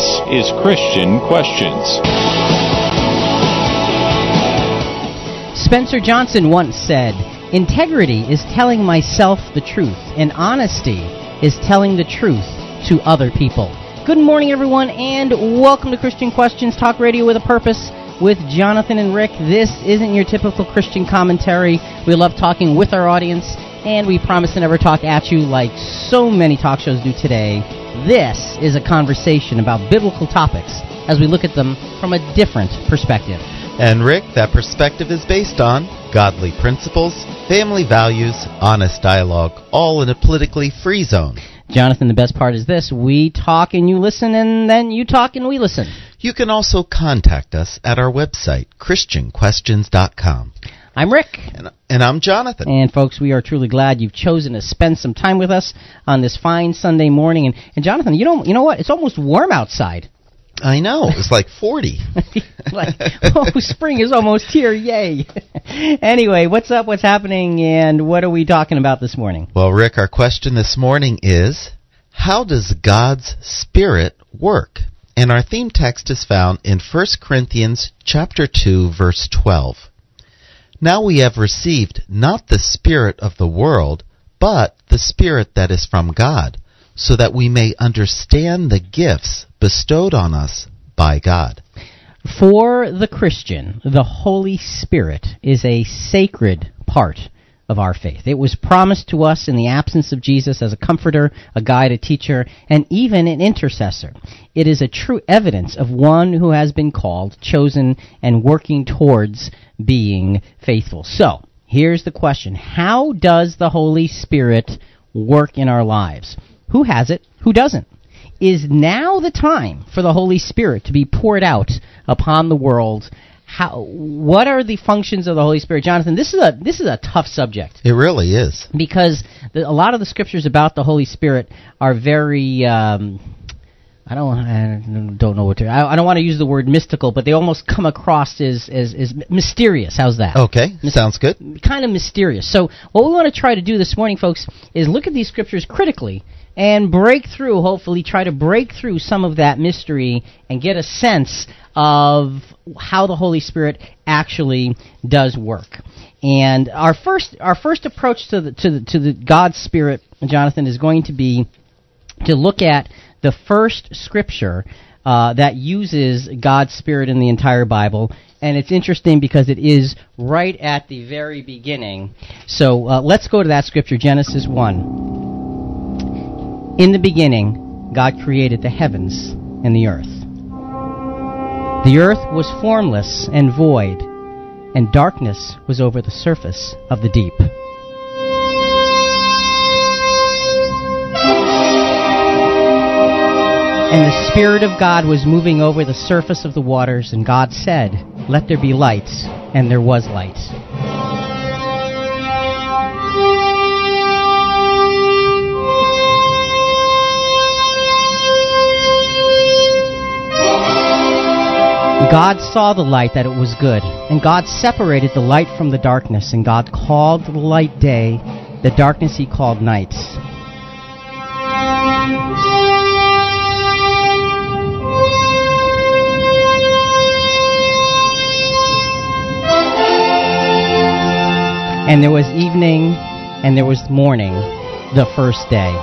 is Christian Questions. Spencer Johnson once said, Integrity is telling myself the truth, and honesty is telling the truth to other people. Good morning, everyone, and welcome to Christian Questions Talk Radio with a Purpose with Jonathan and Rick. This isn't your typical Christian commentary. We love talking with our audience, and we promise to never talk at you like so many talk shows do today. This is a conversation about biblical topics as we look at them from a different perspective. And Rick, that perspective is based on godly principles, family values, honest dialogue, all in a politically free zone. Jonathan, the best part is this we talk and you listen, and then you talk and we listen. You can also contact us at our website, ChristianQuestions.com. I'm Rick. And, and, I'm Jonathan. And folks, we are truly glad you've chosen to spend some time with us on this fine Sunday morning. And, and Jonathan, you know, you know what? It's almost warm outside. I know. It's like 40. like, oh, spring is almost here. Yay. anyway, what's up? What's happening? And what are we talking about this morning? Well, Rick, our question this morning is How does God's Spirit work? And our theme text is found in 1 Corinthians chapter 2 verse 12. Now we have received not the spirit of the world, but the spirit that is from God, so that we may understand the gifts bestowed on us by God. For the Christian, the Holy Spirit is a sacred part of our faith. It was promised to us in the absence of Jesus as a comforter, a guide, a teacher, and even an intercessor. It is a true evidence of one who has been called, chosen, and working towards being faithful. So, here's the question How does the Holy Spirit work in our lives? Who has it? Who doesn't? Is now the time for the Holy Spirit to be poured out upon the world how what are the functions of the Holy Spirit, Jonathan? This is a this is a tough subject. It really is because the, a lot of the scriptures about the Holy Spirit are very. Um, I don't I don't know what to I, I don't want to use the word mystical, but they almost come across as as, as mysterious. How's that? Okay, Myst- sounds good. Kind of mysterious. So what we want to try to do this morning, folks, is look at these scriptures critically and break through. Hopefully, try to break through some of that mystery and get a sense of how the Holy Spirit actually does work. And our first our first approach to the to the to the God's Spirit, Jonathan, is going to be to look at the first scripture uh, that uses God's Spirit in the entire Bible. And it's interesting because it is right at the very beginning. So uh, let's go to that scripture, Genesis 1. In the beginning, God created the heavens and the earth. The earth was formless and void, and darkness was over the surface of the deep. And the Spirit of God was moving over the surface of the waters, and God said, Let there be lights. and there was light. God saw the light that it was good, and God separated the light from the darkness, and God called the light day, the darkness he called night. And there was evening, and there was morning, the first day.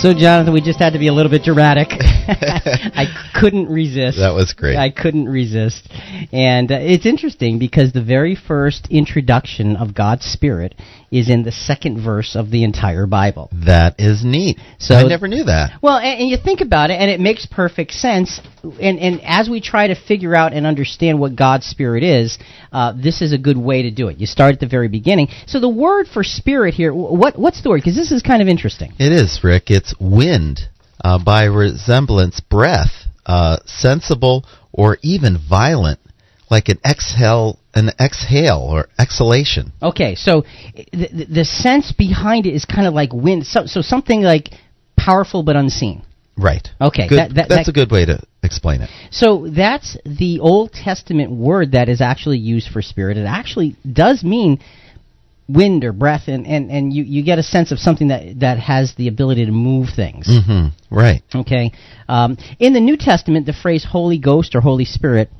So, Jonathan, we just had to be a little bit dramatic. I couldn't resist. That was great. I couldn't resist. And uh, it's interesting because the very first introduction of God's Spirit is in the second verse of the entire Bible. That is neat. So I never knew that. Well, and, and you think about it, and it makes perfect sense. And, and as we try to figure out and understand what God's Spirit is, uh, this is a good way to do it. You start at the very beginning. So the word for Spirit here, what what's the word? Because this is kind of interesting. It is, Rick. It's wind. Uh, by resemblance, breath, uh, sensible or even violent like an exhale, an exhale or exhalation. Okay, so the, the, the sense behind it is kind of like wind. So, so something like powerful but unseen. Right. Okay, Good. that- that- that's that- a good way to explain it. So that's the Old Testament word that is actually used for spirit. It actually does mean wind or breath, and, and, and you, you get a sense of something that, that has the ability to move things. hmm Right. Okay. Um, in the New Testament, the phrase Holy Ghost or Holy Spirit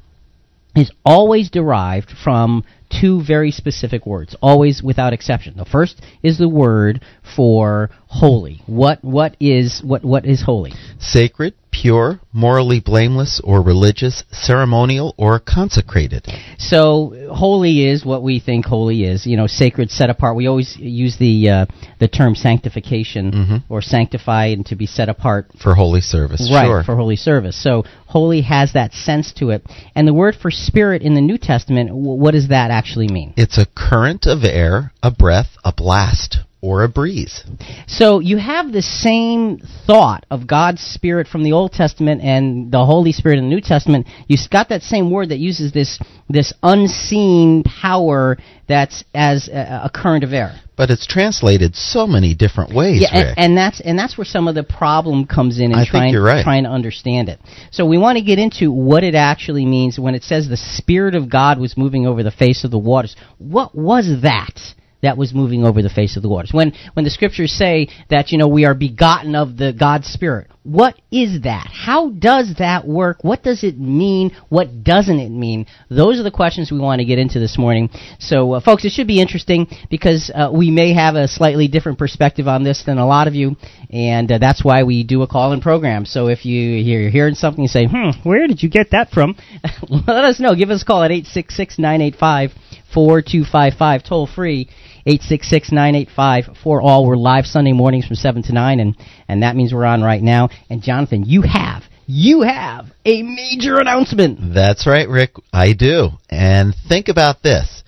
is always derived from two very specific words, always without exception. The first is the word for holy. What what is what what is holy? Sacred, pure, morally blameless, or religious, ceremonial, or consecrated. So holy is what we think holy is. You know, sacred, set apart. We always use the uh, the term sanctification Mhm. or sanctify and to be set apart For holy service. right Sure. for holy service. So holy has that sense to it. And the word for spirit in the New Testament, what that actually mean? It's a current of air, a breath, a blast, or a breeze. So you have the same thought of God's Spirit from the Old Testament and the Holy Spirit in the New Testament. You've got that same word that uses this this unseen power that's as a, a current of air. But it's translated so many different ways, Yeah, and, and that's and that's where some of the problem comes in in I think trying you're right. trying to understand it. So we want to get into what it actually means when it says the Spirit of God was moving over the face of the waters. What was that? That was moving over the face of the waters. When when the scriptures say that you know we are begotten of the God's Spirit, what is that? How does that work? What does it mean? What doesn't it mean? Those are the questions we want to get into this morning. So, uh, folks, it should be interesting because uh, we may have a slightly different perspective on this than a lot of you, and uh, that's why we do a call-in program. So, if you you're hearing something, you say, "Hmm, where did you get that from?" Let us know. Give us a call at eight six six nine eight five four two five five, toll free. 866-985 all. We're live Sunday mornings from 7 to 9, and, and that means we're on right now. And Jonathan, you have, you have a major announcement. That's right, Rick. I do. And think about this.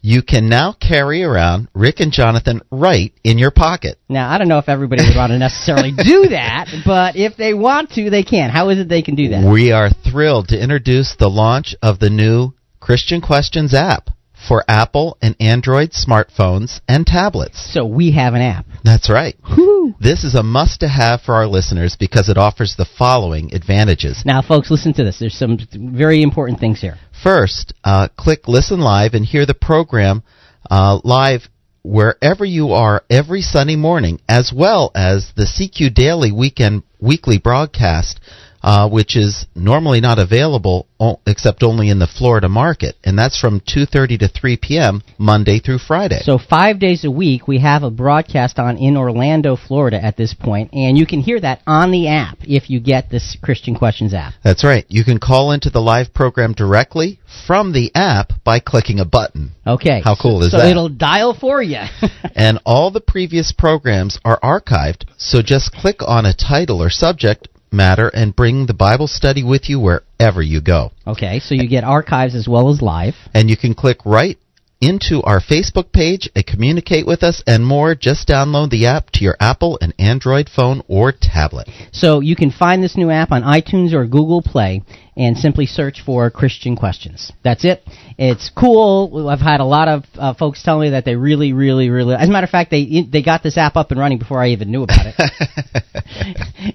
You can now carry around Rick and Jonathan right in your pocket. Now, I don't know if everybody would want to necessarily do that, but if they want to, they can. How is it they can do that? We are thrilled to introduce the launch of the new Christian Questions app for Apple and Android smartphones and tablets. So we have an app. That's right. Whew. This is a must to have for our listeners because it offers the following advantages. Now, folks, listen to this. There's some very important things here. First, uh, click Listen Live and hear the program uh, live wherever you are every Sunday morning, as well as the CQ Daily weekend weekly broadcast, uh, which is normally not available o- except only in the Florida market, and that's from 2:30 to 3 p.m. Monday through Friday. So five days a week, we have a broadcast on in Orlando, Florida at this point, and you can hear that on the app if you get this Christian Questions app. That's right. You can call into the live program directly from the app by clicking a button. Okay. How cool is so that? it'll dial for you. and all the previous programs are archived, so just click on a title or subject matter and bring the Bible study with you wherever you go. okay, so you get archives as well as live. And you can click right into our Facebook page and communicate with us and more. Just download the app to your Apple and Android phone or tablet. So you can find this new app on iTunes or Google Play and simply search for Christian Questions. That's it. It's cool. I've had a lot of uh, folks tell me that they really, really, really. As a matter of fact, they they got this app up and running before I even knew about it.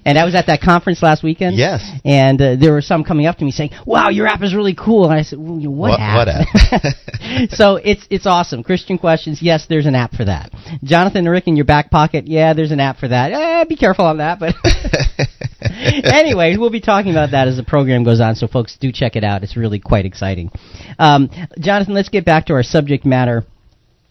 and I was at that conference last weekend. Yes. And uh, there were some coming up to me saying, "Wow, your app is really cool." And I said, well, "What, What- app?" what app? so it's it's awesome. Christian questions. Yes, there's an app for that. Jonathan Rick in your back pocket. Yeah, there's an app for that. Eh, be careful on that, but. anyway, we'll be talking about that as the program goes on, so folks do check it out. It's really quite exciting. Um, Jonathan, let's get back to our subject matter.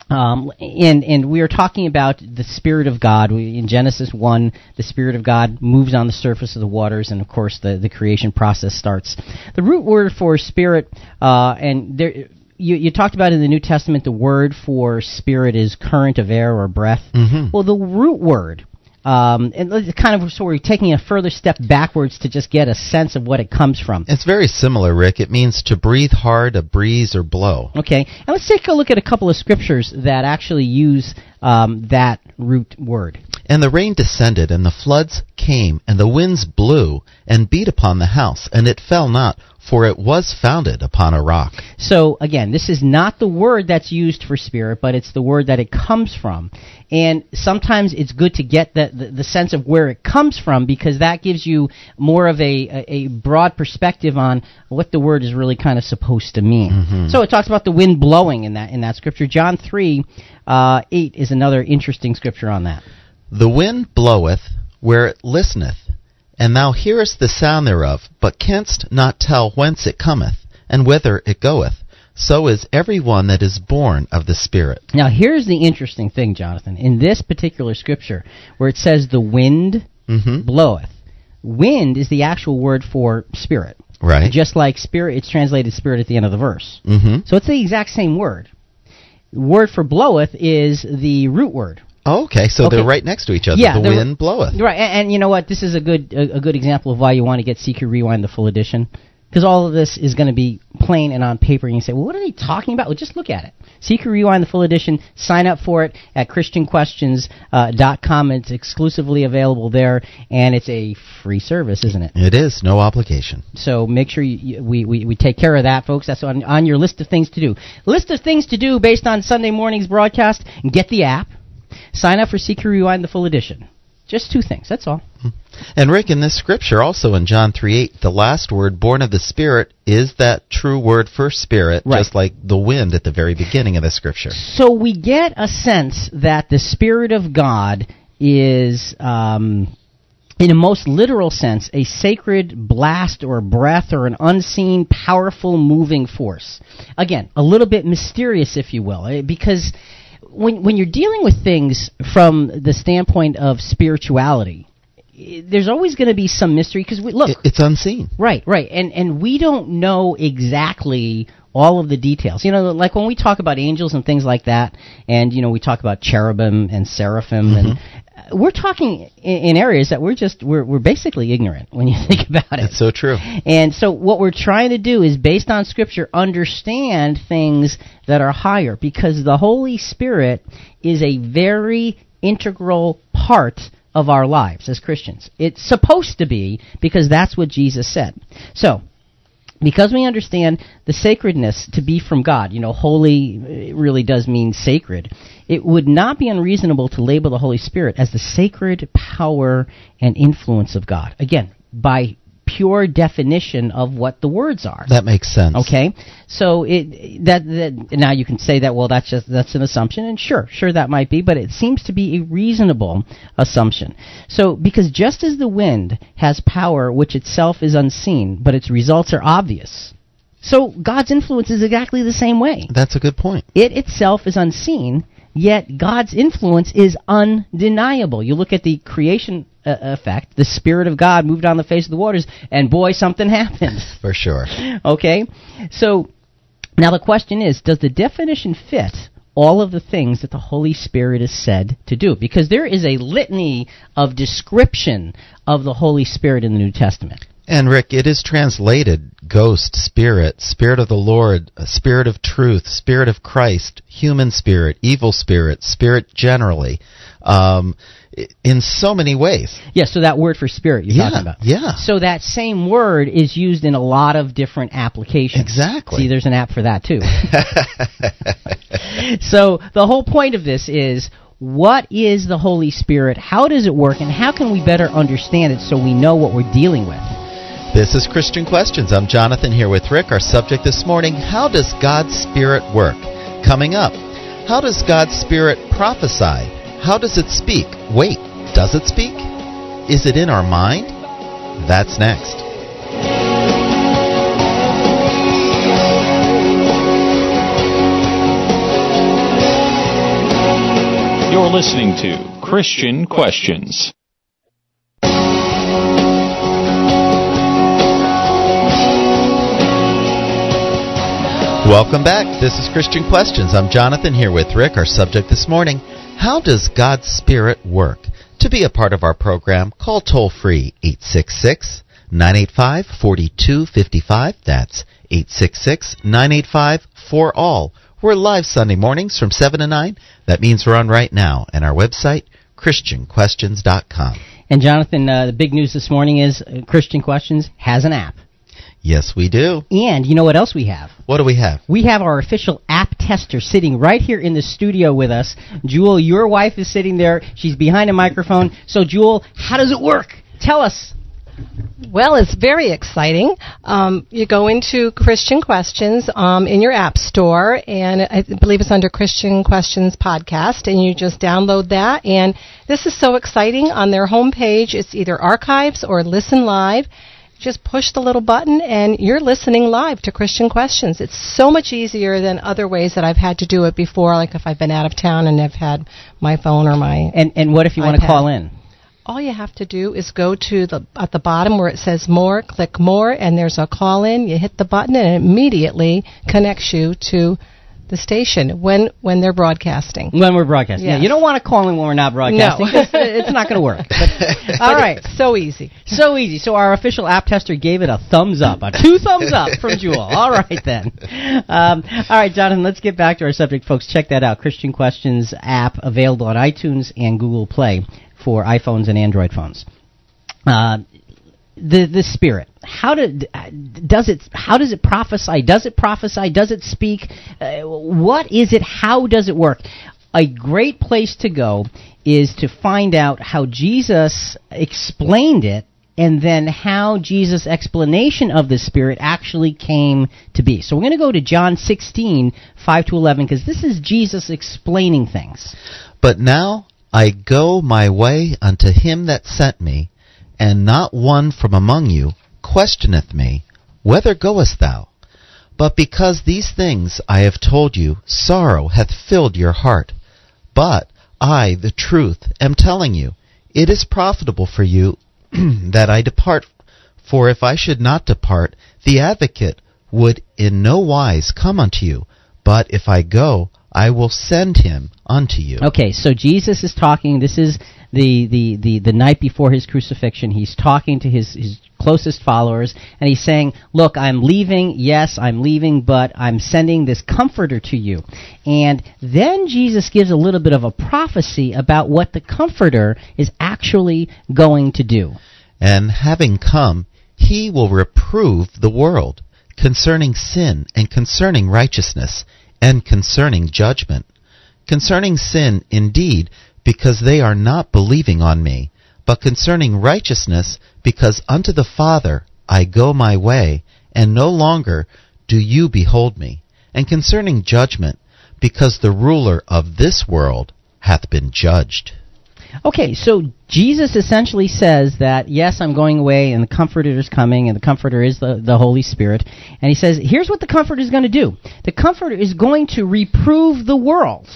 Um, and and we are talking about the Spirit of God. We, in Genesis one, the Spirit of God moves on the surface of the waters, and of course the the creation process starts. The root word for spirit, uh, and there. You, you talked about in the New Testament the word for spirit is current of air or breath. Mhm. Well, the root word um, and kind of so we're taking a further step backwards to just get a sense of what it comes from. It's very similar, Rick. It means to breathe hard, a breeze, or blow. Okay, and let's take a look at a couple of scriptures that actually use um, that root word. And the rain descended, and the floods came, and the winds blew, and beat upon the house, and it fell not, for it was founded upon a rock. So again, this is not the word that's used for spirit, but it's the word that it comes from. And sometimes it's good to get the, the, the sense of where it comes from because that gives you more of a, a, a broad perspective on what the word is really kind of supposed to mean. So it talks about the wind blowing in that in that scripture. John three uh, eight is another interesting scripture on that. The wind bloweth where it listeneth, and thou hearest the sound thereof, but canst not tell whence it cometh, and whither it goeth. So is every one that is born of the Spirit. Now here's the interesting thing, Jonathan. In this particular scripture, where it says the wind hmm bloweth, wind is the actual word for spirit. Right. Just like spirit, it's translated spirit at the end of the verse. hmm So it's the exact same word. Word for bloweth is the root word. Oh, okay, so Okay. they're right next to each other. Yeah, the wind bloweth. Right, and, and you know what? This is a good a, a good example of why you want to get CQ Rewind the full edition. Because all of this is going to be plain and on paper, and you say, well, what are they talking about? Well, just look at it. CQ Rewind the full edition. Sign up for it at ChristianQuestions.com. Uh, it's exclusively available there, and it's a free service, isn't it? It is no obligation. So make sure you, you, we, we, we take care of that, folks. That's on, on your list of things to do. List of things to do based on Sunday morning's broadcast. Get the app. Sign up for CQ Rewind the full edition. Just two things. That's all. And Rick, in this scripture, also in John three eight, the last word, "born of the Spirit," is that true word for spirit, Right. just like the wind at the very beginning of the scripture. So we get a sense that the Spirit of God is, um, in a most literal sense, a sacred blast or breath or an unseen, powerful, moving force. Again, a little bit mysterious, if you will, eh, because when when you're dealing with things from the standpoint of spirituality, there's always going to be some mystery because we look. It- it's unseen. Right, right, and and we don't know exactly all of the details. You know, like when we talk about angels and things like that, and you know, we talk about cherubim and seraphim, and uh, we're talking in, in areas that we're just we're we're basically ignorant when you think about it. It's so true. And so what we're trying to do is based on scripture understand things that are higher because the Holy Spirit is a very integral part of our lives as Christians. It's supposed to be because that's what Jesus said. So, because we understand the sacredness to be from God, you know, holy really does mean sacred. It would not be unreasonable to label the Holy Spirit as the sacred power and influence of God. Again, by pure definition of what the words are. That makes sense. Okay, so it that, that now you can say that well that's just that's an assumption and sure sure that might be but it seems to be a reasonable assumption. So because just as the wind has power which itself is unseen but its results are obvious, so God's influence is exactly the same way. That's a good point. It itself is unseen, yet God's influence is undeniable. You look at the creation uh, effect, the Spirit of God moved on the face of the waters, and boy, something happened. For sure. Okay? So, now the question is does the definition fit all of the things that the Holy Spirit is said to do? Because there is a litany of description of the Holy Spirit in the New Testament. And Rick, it is translated ghost, spirit, spirit of the Lord, spirit of truth, spirit of Christ, human spirit, evil spirit, spirit generally, um, in so many ways. Yeah, so that word for spirit you're Yeah, talking about. yeah. So that same word is used in a lot of different applications. Exactly. See, there's an app for that too. so the whole point of this is what is the Holy Spirit? How does it work? And how can we better understand it so we know what we're dealing with? This is Christian Questions. I'm Jonathan here with Rick. Our subject this morning How does God's Spirit work? Coming up, how does God's Spirit prophesy? How does it speak? Wait, does it speak? Is it in our mind? That's next. You're listening to Christian Questions. Welcome back. This is Christian Questions. I'm Jonathan here with Rick. Our subject this morning How does God's Spirit work? To be a part of our program, call toll free 866 985 4255. That's 866 985 4 all. We're live Sunday mornings from 7 to 9. That means we're on right now, and our website, ChristianQuestions.com. And Jonathan, uh, the big news this morning is uh, Christian Questions has an app. Yes, we do. And you know what else we have? What do we have? We have our official app tester sitting right here in the studio with us. Jewel, your wife is sitting there. She's behind a microphone. So, Jewel, how does it work? Tell us. Well, it's very exciting. Um, you go into Christian Questions um, in your app store, and I believe it's under Christian Questions Podcast, and you just download that. And this is so exciting. On their homepage, it's either archives or listen live. Just push the little button, and you're listening live to Christian Questions. It's so much easier than other ways that I've had to do it before, like if I've been out of town and I've had my phone or my. And and what if you want to call in? all you have to do is go to the at the bottom where it says more, click more, and there's a call in. You hit the button, and it immediately connects you to the station when when they're broadcasting. When we're broadcasting. Yeah, you don't want to call in when we're not broadcasting. No. 'cause it's not going to work. But, all right. so easy. So easy. So our official app tester gave it a thumbs up, a two thumbs up from Jewel. All right then. Um, all right, Jonathan. Let's get back to our subject, folks. Check that out. Christian Questions app available on iTunes and Google Play for iPhones and Android phones. Uh, the the spirit. How did does it how does it prophesy? Does it prophesy? Does it speak? Uh, what is it? How does it work? A great place to go is to find out how Jesus explained it and then how Jesus' explanation of the Spirit actually came to be. So we're going to go to John 16, 5 to 11, because this is Jesus explaining things. But now I go my way unto him that sent me, and not one from among you questioneth me, Whither goest thou? But because these things I have told you, sorrow hath filled your heart. But I, the truth, am telling you, it is profitable for you that I depart. For if I should not depart, the advocate would in no wise come unto you. But if I go, I will send him unto you. Okay, so Jesus is talking. This is the, the, the, the night before his crucifixion. He's talking to his, his closest followers, and he's saying, Look, I'm leaving. Yes, I'm leaving, but I'm sending this comforter to you. And then Jesus gives a little bit of a prophecy about what the comforter is actually going to do. And having come, he will reprove the world concerning sin and concerning righteousness and concerning judgment. Concerning sin, indeed, because they are not believing on me, but concerning righteousness, because unto the Father I go my way, and no longer do you behold me. And concerning judgment, because the ruler of this world hath been judged. Okay, so Jesus essentially says that, yes, I'm going away and the Comforter is coming and the Comforter is the, the Holy Spirit. And he says, here's what the Comforter is going to do. The Comforter is going to reprove the world.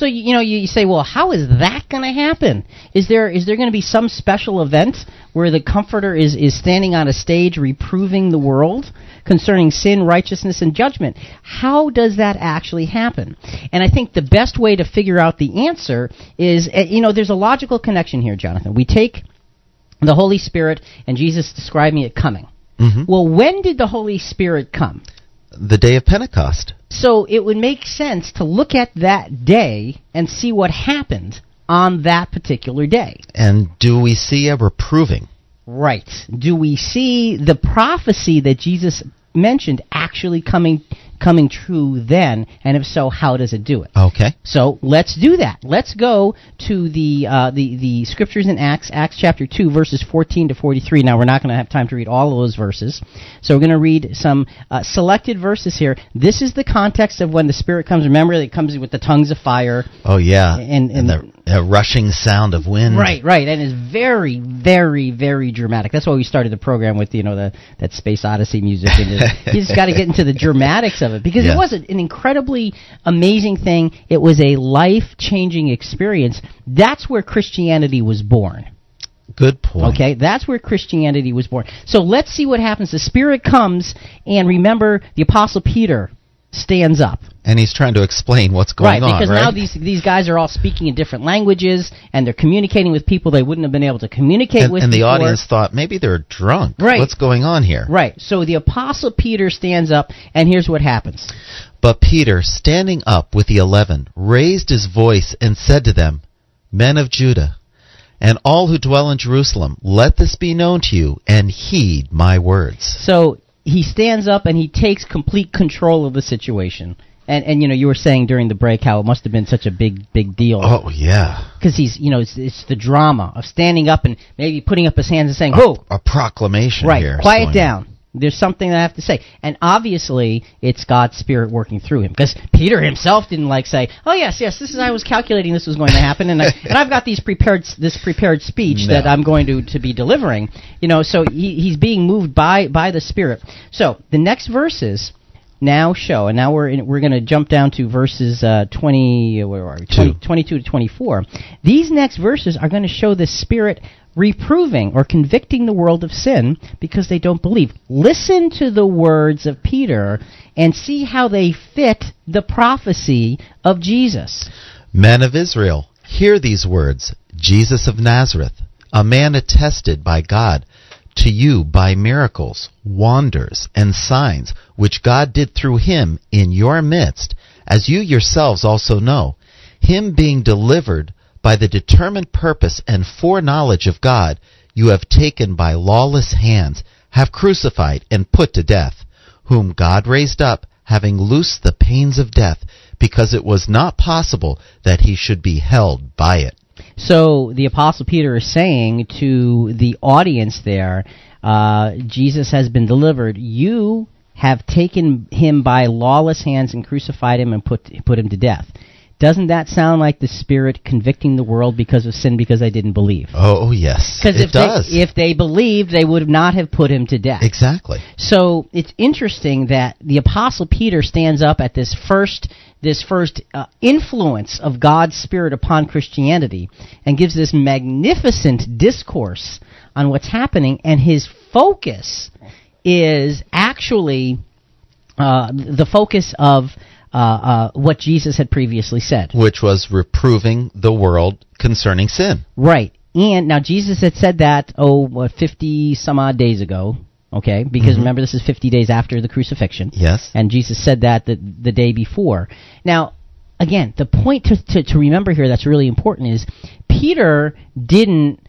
So you, know you, say, well, how is that going to happen? Is there is there going to be some special event where the Comforter is is standing on a stage reproving the world concerning sin, righteousness, and judgment? How does that actually happen? And I think the best way to figure out the answer is, uh, you know, there's a logical connection here, Jonathan. We take the Holy Spirit and Jesus describing it coming. Mhm. Well, when did the Holy Spirit come? The day of Pentecost. So it would make sense to look at that day and see what happened on that particular day. And do we see a reproving? Right. Do we see the prophecy that Jesus mentioned actually coming coming true then? And if so, how does it do it? Okay. So let's do that. Let's go to the uh, the the scriptures in Acts, Acts chapter two, verses fourteen to forty three. Now we're not going to have time to read all of those verses, so we're going to read some uh, selected verses here. This is the context of when the Spirit comes. Remember, it comes with the tongues of fire. Oh yeah, And- and- the uh, rushing sound of wind. Right, right, and it's very, very, very dramatic. That's why we started the program with you know the that Space Odyssey music. And you just got to get into the dramatics of it because Yeah. it was an incredibly amazing thing. It was a life changing experience. That's where Christianity was born. Good point. Okay, that's where Christianity was born. So let's see what happens. The Spirit comes, and remember, the Apostle Peter stands up. And he's trying to explain what's going right, on. because right? now these these guys are all speaking in different languages, and they're communicating with people they wouldn't have been able to communicate and, with. and the audience thought maybe they're drunk. Right. What's going on here? Right. So the apostle Peter stands up, and here's what happens. But Peter, standing up with the eleven, raised his voice and said to them, Men of Judah, and all who dwell in Jerusalem, let this be known to you, and heed my words. So he stands up and he takes complete control of the situation. And and you know you were saying during the break how it must have been such a big big deal. Oh, yeah. because he's you know it's, it's the drama of standing up and maybe putting up his hands and saying whoa A proclamation right. quiet down there's something that I have to say and obviously it's God's spirit working through him because Peter himself didn't like say oh yes yes this is I was calculating this was going to happen and I, and I've got these prepared this prepared speech No. that I'm going to to be delivering you know so he, he's being moved by by the spirit so the next verses now show, and now we're in, we're going to jump down to verses uh, 20, uh, where are we? 20, 22 to 24. These next verses are going to show the Spirit reproving or convicting the world of sin because they don't believe. Listen to the words of Peter and see how they fit the prophecy of Jesus. Men of Israel, hear these words Jesus of Nazareth, a man attested by God to you by miracles, wonders, and signs, which God did through him in your midst, as you yourselves also know, him being delivered by the determined purpose and foreknowledge of God, you have taken by lawless hands, have crucified and put to death, whom God raised up, having loosed the pains of death, because it was not possible that he should be held by it. So the Apostle Peter is saying to the audience there, uh, Jesus has been delivered. You have taken him by lawless hands and crucified him and put put him to death. Doesn't that sound like the Spirit convicting the world because of sin because they didn't believe? Oh, yes. Because if does. they if they believed, they would not have put him to death. exactly. So it's interesting that the apostle Peter stands up at this first this first uh, influence of God's spirit upon Christianity and gives this magnificent discourse on what's happening and his focus is actually uh, the focus of uh, uh, what Jesus had previously said. Which was reproving the world concerning sin. Right. And now Jesus had said that, oh, what, 50 some odd days ago. Okay? Because remember, this is 50 days after the crucifixion. Yes. And Jesus said that the, the day before. Now, again, the point to, to, to remember here that's really important is Peter didn't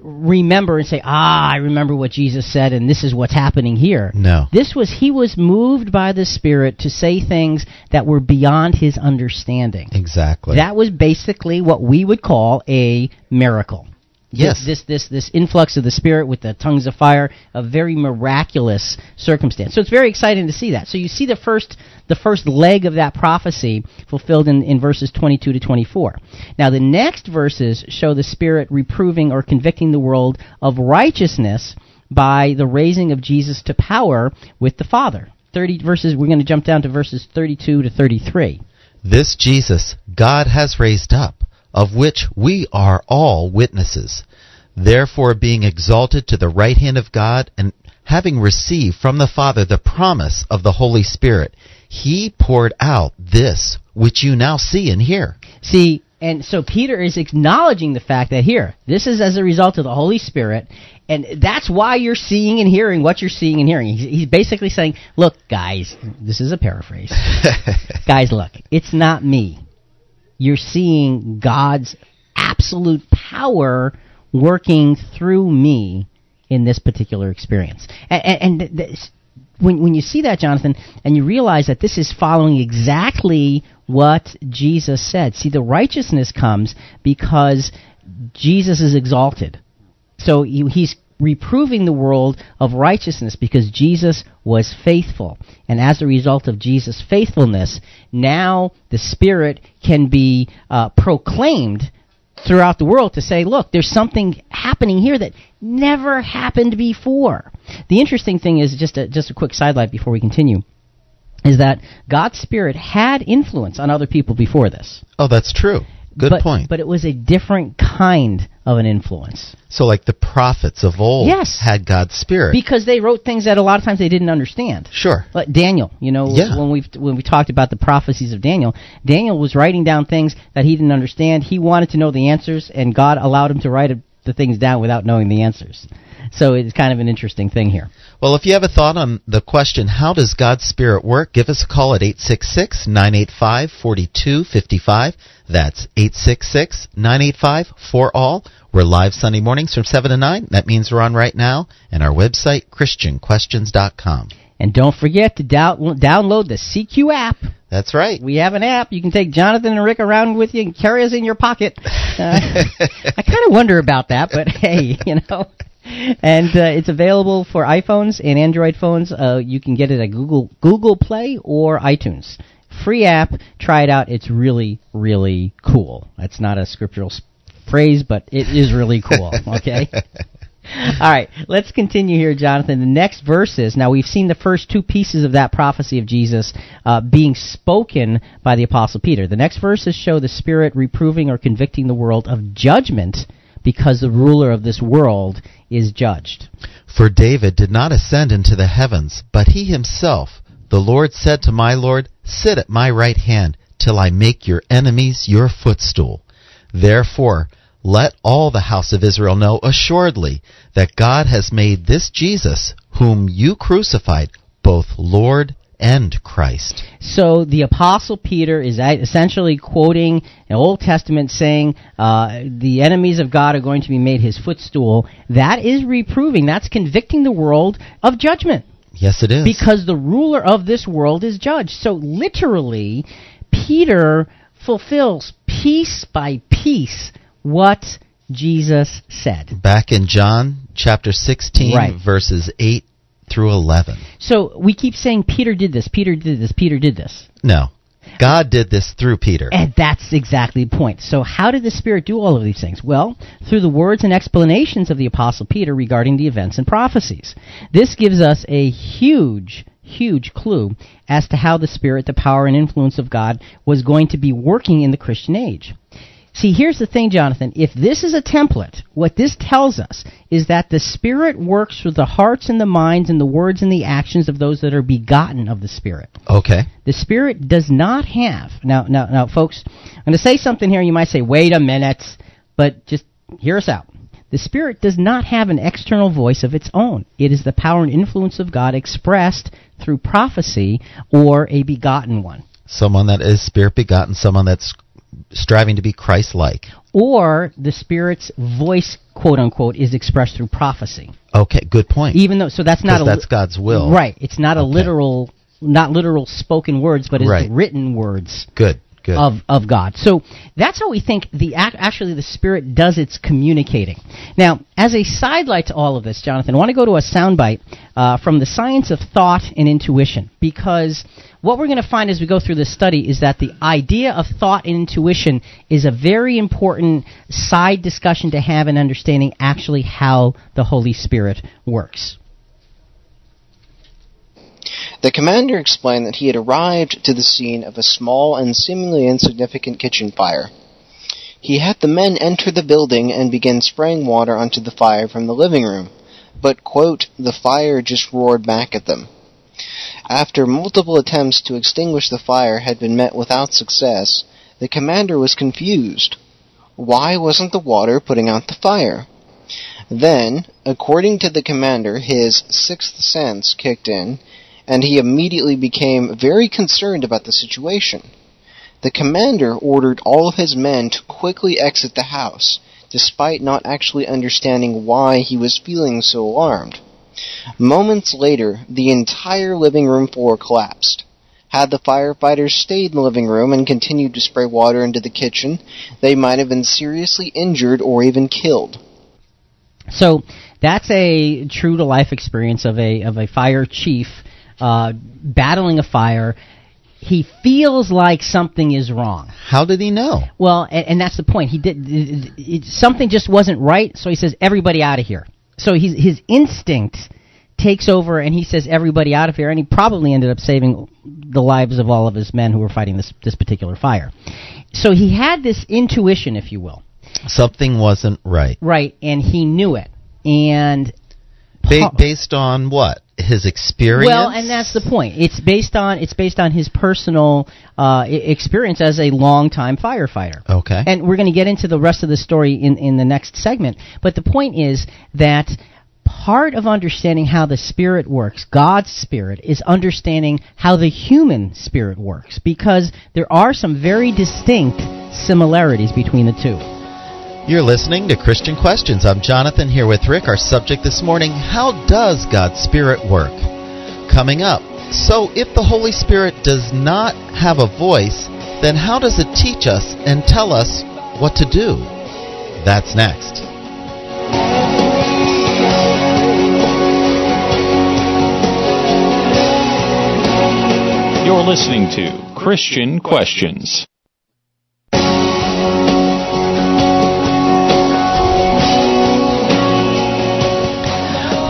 remember and say, ah, I remember what Jesus said and this is what's happening here. No. This was, he was moved by the Spirit to say things that were beyond his understanding. Exactly. That was basically what we would call a miracle. Yes. This, this, this influx of the Spirit with the tongues of fire, a very miraculous circumstance. So it's very exciting to see that. So you see the first, the first leg of that prophecy fulfilled in, in verses 22 to 24. Now the next verses show the Spirit reproving or convicting the world of righteousness by the raising of Jesus to power with the Father. 30 verses, we're going to jump down to verses 32 to 33. This Jesus God has raised up, of which we are all witnesses. Therefore, being exalted to the right hand of God, and having received from the Father the promise of the Holy Spirit, he poured out this which you now see and hear. See, and so Peter is acknowledging the fact that here, this is as a result of the Holy Spirit, and that's why you're seeing and hearing what you're seeing and hearing. He's, basically saying, look, guys, this is a paraphrase. guys, look, it's not me. You're seeing God's absolute power working through me in this particular experience. And, and, this, when, when you see that, Jonathan, and you realize that this is following exactly what Jesus said. See, the righteousness comes because Jesus is exalted. So he, he's reproving the world of righteousness because Jesus was faithful. And as a result of Jesus' faithfulness, now the Spirit can be uh, proclaimed throughout the world to say, look, there's something happening here that never happened before. The interesting thing is just a, just a quick sidelight before we continue is that God's Spirit had influence on other people before this. Oh, that's true. Good but, point. But it was a different kind of an influence. so, like the prophets of old Yes. had God's Spirit. Because they wrote things that a lot of times they didn't understand. sure. Like Daniel, you know, Yeah. when we when we talked about the prophecies of Daniel, Daniel was writing down things that he didn't understand. He wanted to know the answers, and God allowed him to write it the things down without knowing the answers. So it's kind of an interesting thing here. Well, if you have a thought on the question, how does God's Spirit work, give us a call at 866 985 4255. That's 866 985 4 all. We're live Sunday mornings from 7 to 9. That means we're on right now. And our website, ChristianQuestions.com. And don't forget to down- download the CQ app. That's right. We have an app. You can take Jonathan and Rick around with you and carry us in your pocket. Uh, I kind of wonder about that, but hey, you know. And uh, it's available for iPhones and Android phones. Uh, you can get it at Google Google Play or iTunes. Free app. Try it out. It's really, really cool. That's not a scriptural s- phrase, but it is really cool. Okay. All right, let's continue here, Jonathan. The next verses. Now we've seen the first two pieces of that prophecy of Jesus uh, being spoken by the apostle Peter. The next verses show the Spirit reproving or convicting the world of judgment because the ruler of this world is judged. For David did not ascend into the heavens, but he himself, the Lord said to my Lord, Sit at my right hand, till I make your enemies your footstool. Therefore, let all the house of Israel know assuredly that God has made this Jesus, whom you crucified, both Lord and Christ. So the apostle Peter is essentially quoting an Old Testament saying uh, the enemies of God are going to be made his footstool. That is reproving. That's convicting the world of judgment. Yes, it is. because the ruler of this world is judged. So literally, Peter fulfills piece by piece what Jesus said. Back in John chapter 16, Right. verses 8 through 11. So we keep saying Peter did this, Peter did this, Peter did this. No. God did this through Peter. And that's exactly the point. So how did the Spirit do all of these things? Well, through the words and explanations of the Apostle Peter regarding the events and prophecies. This gives us a huge, huge clue as to how the Spirit, the power and influence of God was going to be working in the Christian age. See, here's the thing, Jonathan. If this is a template, what this tells us is that the Spirit works through the hearts and the minds and the words and the actions of those that are begotten of the Spirit. Okay. The Spirit does not have. Now, now, now, folks, I'm going to say something here. You might say, wait a minute, but just hear us out. The Spirit does not have an external voice of its own. It is the power and influence of God expressed through prophecy or a begotten one. Someone that is spirit begotten, someone that's striving to be Christ like. Or the Spirit's voice, quote unquote, is expressed through prophecy. Okay, good point. Even though, so that's not a that's God's will. Right. It's not a Okay. literal, not literal spoken words, but it's Right. written words. Good, good. of of God. So that's how we think the act, actually the Spirit does its communicating. Now, as a sidelight to all of this, Jonathan, I want to go to a soundbite uh, from the science of thought and intuition because what we're going to find as we go through this study is that the idea of thought and intuition is a very important side discussion to have in understanding actually how the Holy Spirit works. The commander explained that he had arrived to the scene of a small and seemingly insignificant kitchen fire. He had the men enter the building and begin spraying water onto the fire from the living room, but, quote, the fire just roared back at them. After multiple attempts to extinguish the fire had been met without success, the commander was confused. Why wasn't the water putting out the fire? Then, according to the commander, his sixth sense kicked in, and he immediately became very concerned about the situation. The commander ordered all of his men to quickly exit the house, despite not actually understanding why he was feeling so alarmed. Moments later, the entire living room floor collapsed. Had the firefighters stayed in the living room and continued to spray water into the kitchen, they might have been seriously injured or even killed. So that's a true to life experience of a of a fire chief uh, battling a fire. He feels like something is wrong. How did he know? Well, and, and that's the point. He did it, it, something just wasn't right, so he says everybody out of here. So he's, his instinct takes over, and he says everybody out of here, and he probably ended up saving the lives of all of his men who were fighting this this particular fire. So he had this intuition, if you will, Something wasn't right. right, and he knew it. And Ba- based on what? His experience. Well, and that's the point. It's based on it's based on his personal uh, experience as a longtime firefighter. Okay. And we're going to get into the rest of the story in in the next segment. But the point is that part of understanding how the spirit works, God's spirit, is understanding how the human spirit works because there are some very distinct similarities between the two. You're listening to Christian Questions. I'm Jonathan here with Rick. Our subject this morning How does God's Spirit work? Coming up. So, if the Holy Spirit does not have a voice, then how does it teach us and tell us what to do? That's next. You're listening to Christian Questions.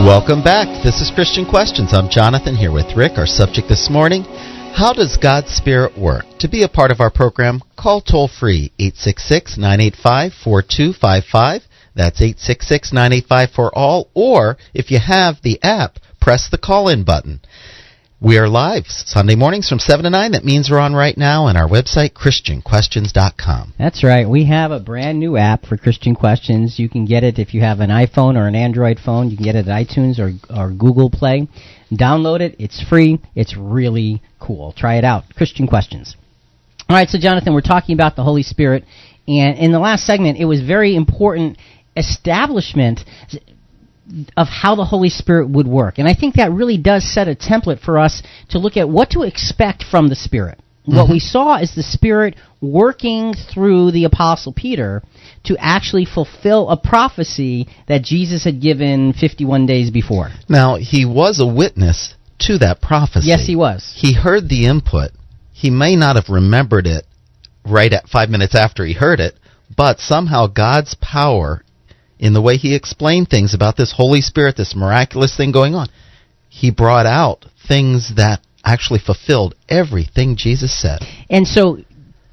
Welcome back. This is Christian Questions. I'm Jonathan here with Rick. Our subject this morning How does God's Spirit work? To be a part of our program, call toll free 866 985 4255. That's 866 985 for all. Or if you have the app, press the call in button. We are live Sunday mornings from 7 to 9. That means we're on right now on our website, ChristianQuestions.com. That's right. We have a brand new app for Christian Questions. You can get it if you have an iPhone or an Android phone. You can get it at iTunes or, or Google Play. Download it. It's free. It's really cool. Try it out. Christian Questions. All right, so Jonathan, we're talking about the Holy Spirit. And in the last segment, it was very important establishment of how the Holy Spirit would work. And I think that really does set a template for us to look at what to expect from the Spirit. Mm-hmm. What we saw is the Spirit working through the Apostle Peter to actually fulfill a prophecy that Jesus had given 51 days before. Now, he was a witness to that prophecy. Yes, he was. He heard the input. He may not have remembered it right at five minutes after he heard it, but somehow God's power in the way he explained things about this Holy Spirit, this miraculous thing going on. He brought out things that actually fulfilled everything Jesus said. And so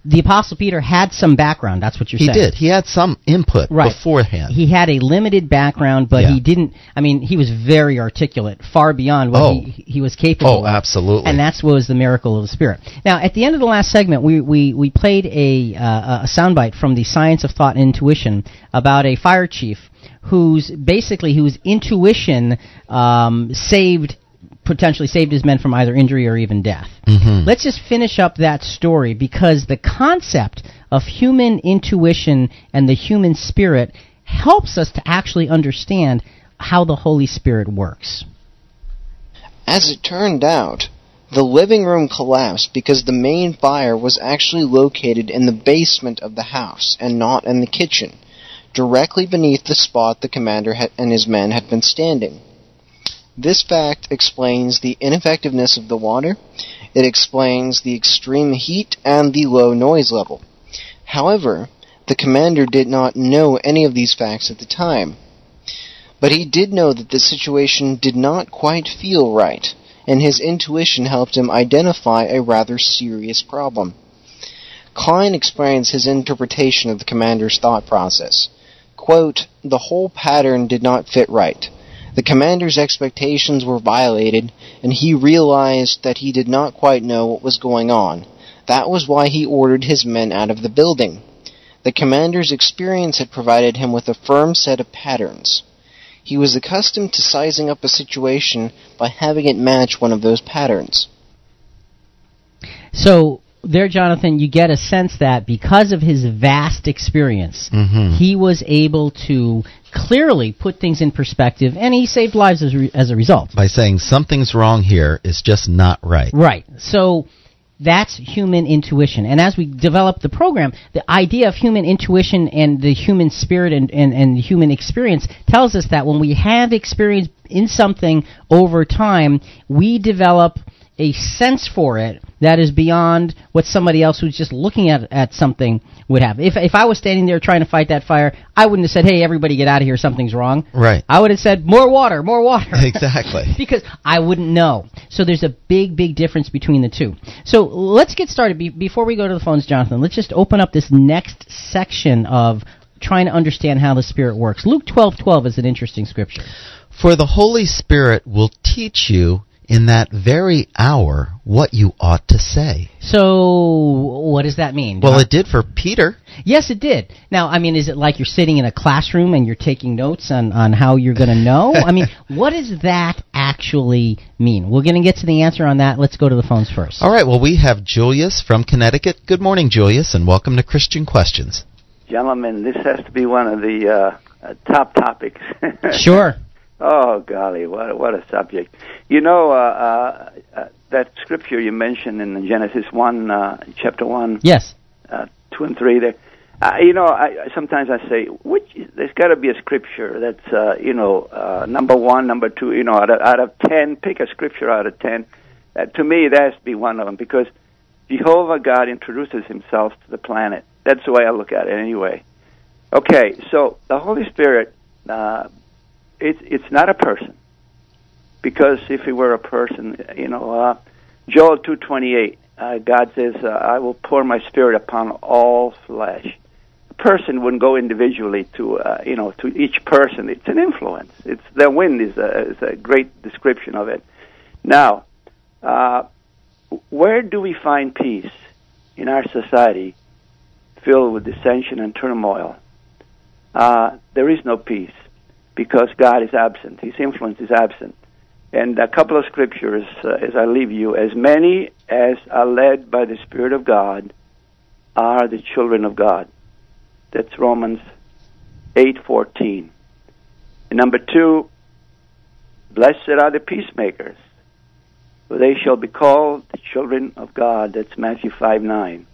the apostle Peter had some background. That's what you're he saying. He did. He had some input right. beforehand. He had a limited background, but yeah. he didn't. I mean, he was very articulate, far beyond what oh. he, he was capable. Oh, absolutely. And that's what was the miracle of the Spirit. Now, at the end of the last segment, we we, we played a uh, a soundbite from the Science of Thought and Intuition about a fire chief whose basically whose intuition um, saved potentially saved his men from either injury or even death. Mm-hmm. Let's just finish up that story because the concept of human intuition and the human spirit helps us to actually understand how the Holy Spirit works. As it turned out, the living room collapsed because the main fire was actually located in the basement of the house and not in the kitchen, directly beneath the spot the commander and his men had been standing. This fact explains the ineffectiveness of the water, it explains the extreme heat and the low noise level. However, the commander did not know any of these facts at the time. But he did know that the situation did not quite feel right, and his intuition helped him identify a rather serious problem. Klein explains his interpretation of the commander's thought process. Quote, the whole pattern did not fit right. The commander's expectations were violated, and he realized that he did not quite know what was going on. That was why he ordered his men out of the building. The commander's experience had provided him with a firm set of patterns. He was accustomed to sizing up a situation by having it match one of those patterns. So, there, Jonathan, you get a sense that because of his vast experience, mm-hmm. he was able to clearly put things in perspective, and he saved lives as, re- as a result. By saying something's wrong here is just not right. Right. So that's human intuition. And as we develop the program, the idea of human intuition and the human spirit and, and, and human experience tells us that when we have experience in something over time, we develop a sense for it that is beyond what somebody else who's just looking at at something would have. If if I was standing there trying to fight that fire, I wouldn't have said, "Hey, everybody, get out of here! Something's wrong." Right. I would have said, "More water, more water." Exactly. because I wouldn't know. So there's a big, big difference between the two. So let's get started. Be- before we go to the phones, Jonathan, let's just open up this next section of trying to understand how the Spirit works. Luke twelve twelve is an interesting scripture. For the Holy Spirit will teach you in that very hour what you ought to say. So, what does that mean? Well, it did for Peter. Yes, it did. Now, I mean, is it like you're sitting in a classroom and you're taking notes on, on how you're going to know? I mean, what does that actually mean? We're going to get to the answer on that. Let's go to the phones first. All right, well, we have Julius from Connecticut. Good morning, Julius, and welcome to Christian Questions. Gentlemen, this has to be one of the uh, uh, top topics. Sure. Oh golly, what a, what a subject! You know uh, uh, uh, that scripture you mentioned in Genesis one, uh, chapter one, Yes. uh, two and three. There, uh, you know, I, sometimes I say, which there's got to be a scripture that's uh, you know uh, number one, number two. You know, out of, out of ten, pick a scripture out of ten. Uh, to me, that has to be one of them because Jehovah God introduces Himself to the planet. That's the way I look at it, anyway. Okay, so the Holy Spirit, uh, it's it's not a person because if he were a person, you know, uh, Joel two twenty eight, uh, God says, uh, "I will pour my spirit upon all flesh." A person wouldn't go individually to, uh, you know, to each person. It's an influence. It's the wind is a, is a great description of it. Now, uh, where do we find peace in our society filled with dissension and turmoil? Uh, there is no peace because God is absent. His influence is absent. And a couple of scriptures uh, as I leave you. As many as are led by the Spirit of God are the children of God. That's Romans 8:14. And number 2, blessed are the peacemakers, for they shall be called the children of God. That's Matthew 5:9.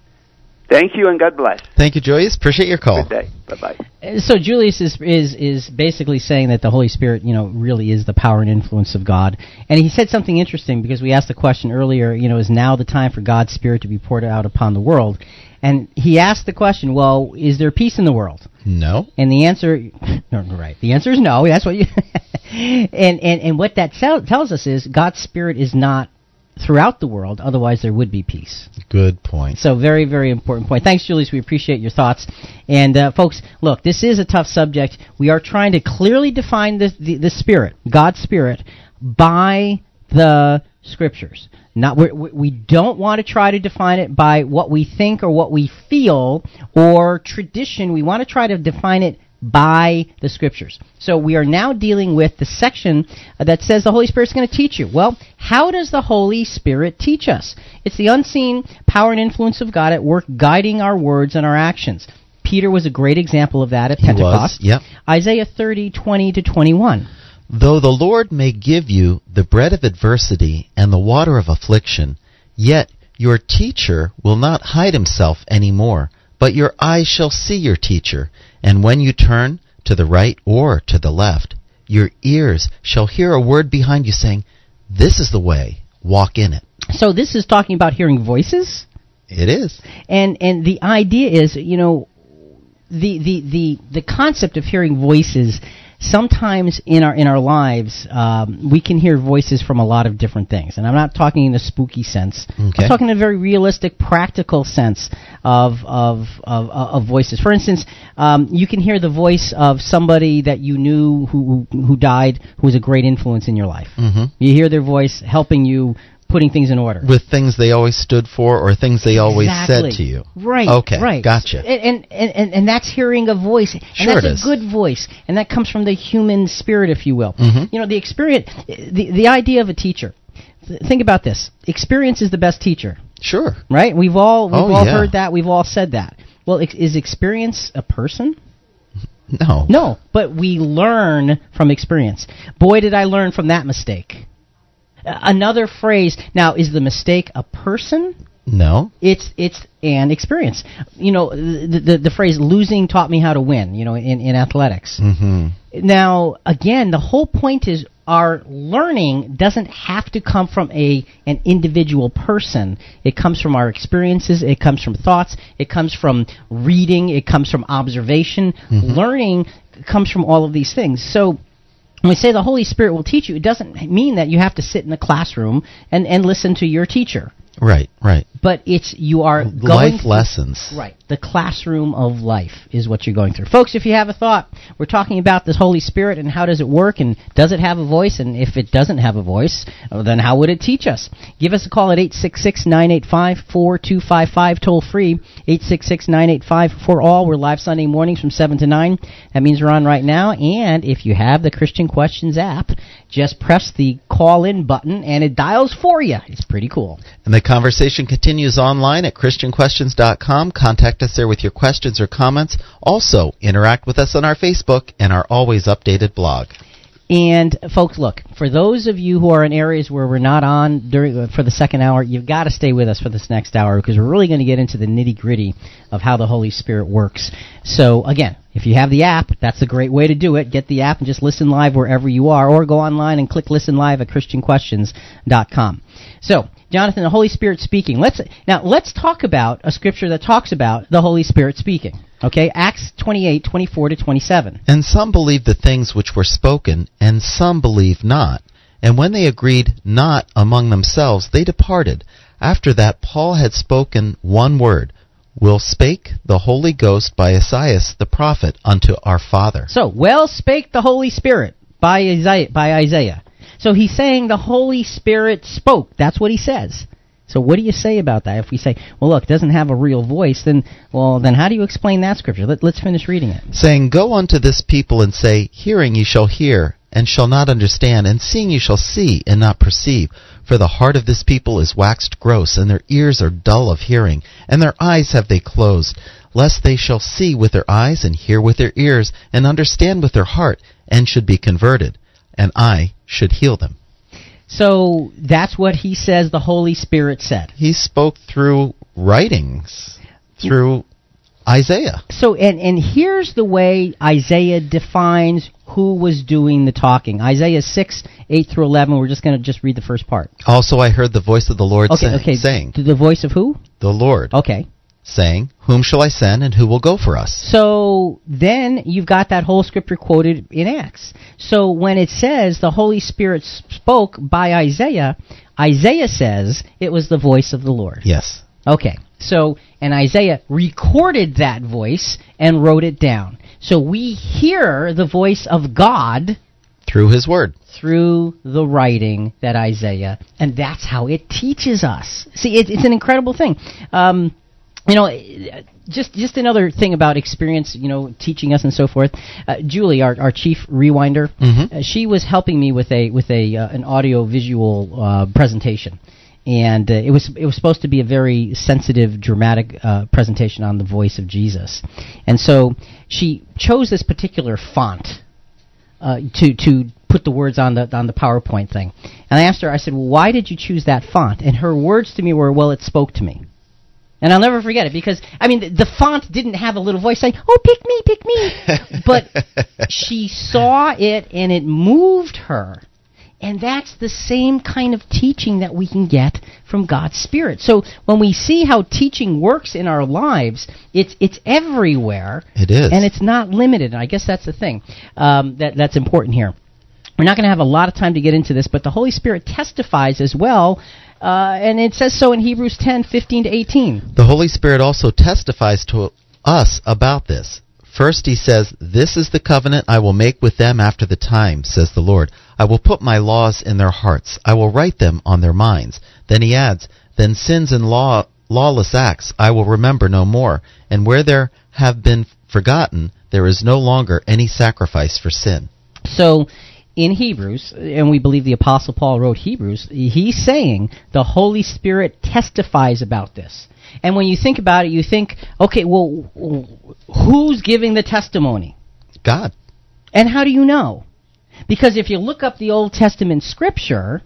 Thank you and God bless. Thank you, Julius. Appreciate your call. Good day. Bye-bye. Uh, So Julius is is is basically saying that the Holy Spirit, you know, really is the power and influence of God. And he said something interesting because we asked the question earlier, you know, is now the time for God's Spirit to be poured out upon the world? And he asked the question, well, is there peace in the world? No. And the answer, no, right? The answer is no. That's what you. and and and what that tell, tells us is God's Spirit is not throughout the world. Otherwise, there would be peace. Good point. So very, very important point. Thanks, Julius. We appreciate your thoughts. And uh, folks, look, this is a tough subject. We are trying to clearly define the, the, the Spirit, God's Spirit, by the Scriptures. Not we we don't want to try to define it by what we think or what we feel or tradition. We want to try to define it by the scriptures. So we are now dealing with the section uh, that says the Holy Spirit's going to teach you. Well, how does the Holy Spirit teach us? It's the unseen power and influence of God at work guiding our words and our actions. Peter was a great example of that at He Pentecost. was, yep. Isaiah 30, 20 to 21. Though the Lord may give you the bread of adversity and the water of affliction, yet your teacher will not hide himself any more, but your eyes shall see your teacher, and when you turn to the right or to the left, your ears shall hear a word behind you saying, This is the way, walk in it. So this is talking about hearing voices. It is. and and the idea is you know the the the the concept of hearing voices sometimes in our in our lives um, we can hear voices from a lot of different things. And i'm not talking in a spooky sense. Okay. i'm talking in a very realistic practical sense of of of, of voices. For instance um, you can hear the voice of somebody that you knew who who died who was a great influence in your life. Hmm you hear their voice helping you putting things in order With things they always stood for or things they always Exactly. said to you. Right. Okay, Right. gotcha. And and, and, and that's hearing a voice. And Sure that's it a good voice. And that comes from the human spirit, if you will. Mhm. You know, the experience, the, the idea of a teacher. Th- Think about this. Experience is the best teacher, Sure. right? We've all we've Oh, all yeah. heard that. We've all said that. Well, ex- is experience a person? No. No, but we learn from experience. Boy, did I learn from that mistake. Another phrase. Now, is the mistake a person? No. it's it's an experience. You know, the, the the phrase "losing taught me how to win." You know, in in athletics. hmm Now, again, the whole point is our learning doesn't have to come from a an individual person. It comes from our experiences. It comes from thoughts. It comes from reading. It comes from observation. Learning comes from all of these things. So. When we say the Holy Spirit will teach you, it doesn't mean that you have to sit in the classroom and, and listen to your teacher. Right, right. but it's you are going Life through- lessons. Right. The classroom of life is what you're going through. Folks, if you have a thought, we're talking about this Holy Spirit and how does it work and does it have a voice? And if it doesn't have a voice, uh, then how would it teach us? Give us a call at 866-985-4255, toll free, 866-985-4all. We're live Sunday mornings from 7 to 9. That means we're on right now. And if you have the Christian Questions app, just press the call in button and it dials for you. It's pretty cool. And the conversation continues online at ChristianQuestions.com. Contact us there with your questions or comments. Also, interact with us on our Facebook and our always updated blog. And folks, look for those of you who are in areas where we're not on during uh, for the second hour, you've got to stay with us for this next hour because we're really going to get into the nitty gritty of how the Holy Spirit works. So again, if you have the app, that's a great way to do it. Get the app and just listen live wherever you are, or go online and click listen live at ChristianQuestions.com. So. Jonathan, the Holy Spirit speaking. Let's now let's talk about a scripture that talks about the Holy Spirit speaking. Okay, Acts twenty-eight, twenty-four to twenty-seven. And some believed the things which were spoken, and some believed not. And when they agreed not among themselves, they departed. After that, Paul had spoken one word, Will spake the Holy Ghost by Esaias the prophet unto our father. So, well spake the Holy Spirit by Isaiah, by Isaiah. So he's saying the Holy Spirit spoke. That's what he says. So what do you say about that? If we say, well, look, it doesn't have a real voice, then, well, then how do you explain that scripture? Let, let's finish reading it. saying, Go unto this people and say, Hearing ye shall hear, and shall not understand, and seeing ye shall see, and not perceive. For the heart of this people is waxed gross, and their ears are dull of hearing, and their eyes have they closed, lest they shall see with their eyes, and hear with their ears, and understand with their heart, and should be converted, and I should heal them. So that's what he says the Holy Spirit said. He spoke through writings, through Isaiah. So, and, and here's the way Isaiah defines who was doing the talking. Isaiah 6, 8 through 11, we're just going to just read the first part. Also I heard the voice of the Lord Okay, say- okay. saying, The voice of who? The Lord, Okay. Saying, Whom shall I send, and who will go for us? So then you've got that whole scripture quoted in Acts. So when it says the Holy Spirit spoke by Isaiah, Isaiah says it was the voice of the Lord. Yes. Okay. So, and Isaiah recorded that voice and wrote it down. So we hear the voice of God Through his word. through the writing that Isaiah, and that's how it teaches us. See, it, it's an incredible thing. Um, you know, just just another thing about experience, you know, teaching us and so forth. Uh, Julie, our, our chief rewinder, Mhm. uh, she was helping me with a with a uh, an audio visual uh, presentation. And uh, it was it was supposed to be a very sensitive, dramatic uh, presentation on the voice of Jesus, and so she chose this particular font uh, to to put the words on the on the PowerPoint thing. And I asked her, I said, well, "Why did you choose that font?" And her words to me were, "Well, it spoke to me." And I'll never forget it because I mean the, the font didn't have a little voice saying, "Oh, pick me, pick me," but she saw it and it moved her. And that's the same kind of teaching that we can get from God's Spirit. So when we see how teaching works in our lives, it's it's everywhere. It is. And it's not limited. And I guess that's the thing um, that that's important here. We're not going to have a lot of time to get into this, but the Holy Spirit testifies as well, uh, and it says so in Hebrews 10, 15 to 18. The Holy Spirit also testifies to us about this. First, he says, This is the covenant I will make with them after the time, says the Lord. I will put my laws in their hearts. I will write them on their minds. Then he adds, Then sins and law, lawless acts I will remember no more. And where there have been forgotten, there is no longer any sacrifice for sin. So in Hebrews, and we believe the Apostle Paul wrote Hebrews, he's saying the Holy Spirit testifies about this. And when you think about it, you think, okay, well, who's giving the testimony? God. And how do you know? Because if you look up the Old Testament scripture,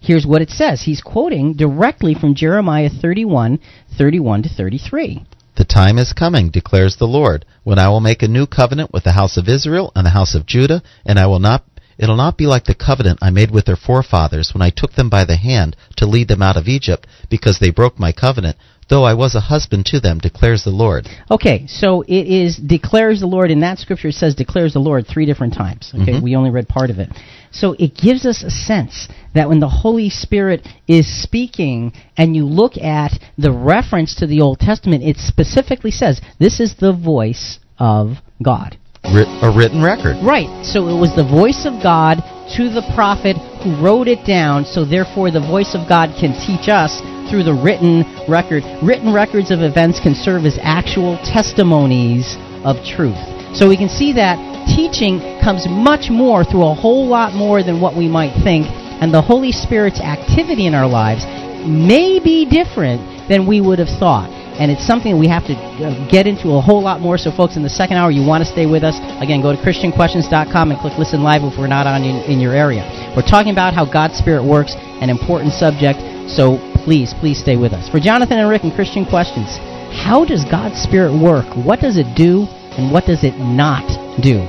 here's what it says. He's quoting directly from Jeremiah 31, 31 to 33. The time is coming, declares the Lord, when I will make a new covenant with the house of Israel and the house of Judah, and I will not it'll not be like the covenant I made with their forefathers when I took them by the hand to lead them out of Egypt, because they broke my covenant, though I was a husband to them, declares the Lord. Okay, so it is declares the Lord in that scripture. It says declares the Lord three different times. Okay, Mhm. we only read part of it. So it gives us a sense that when the Holy Spirit is speaking, and you look at the reference to the Old Testament, it specifically says this is the voice of God. A written record. Right. So it was the voice of God to the prophet who wrote it down, so therefore the voice of God can teach us through the written record. Written records of events can serve as actual testimonies of truth. So we can see that teaching comes much more through a whole lot more than what we might think, and the Holy Spirit's activity in our lives may be different than we would have thought. And it's something we have to uh, get into a whole lot more. So, folks, in the second hour, you want to stay with us. Again, go to ChristianQuestions.com and click Listen Live if we're not on in, in your area. We're talking about how God's Spirit works, an important subject. So, please, please stay with us. For Jonathan and Rick and Christian Questions, how does God's Spirit work? What does it do, and what does it not do?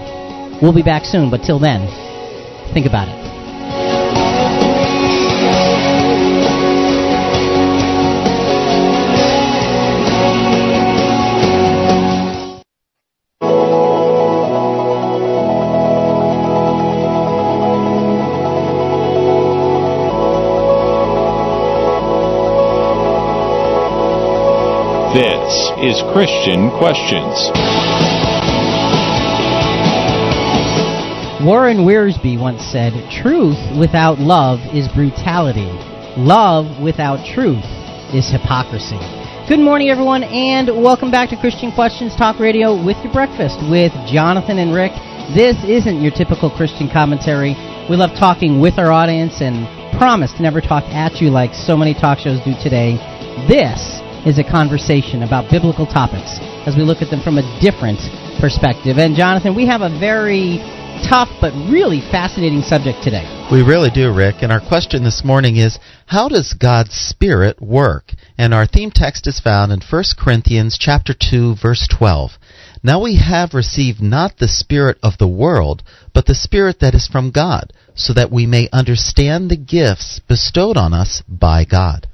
We'll be back soon, but till then, think about it. Is Christian Questions. Warren Wiersbe once said, Truth without love is brutality. Love without truth is hypocrisy. Good morning, everyone, and welcome back to Christian Questions Talk Radio with your breakfast with Jonathan and Rick. This isn't your typical Christian commentary. We love talking with our audience and promise to never talk at you like so many talk shows do today. This is a conversation about biblical topics as we look at them from a different perspective. And Jonathan, we have a very tough but really fascinating subject today. We really do, Rick. And our question this morning is how does God's spirit work? And our theme text is found in 1 Corinthians chapter 2 verse 12. Now we have received not the spirit of the world, but the spirit that is from God, so that we may understand the gifts bestowed on us by God.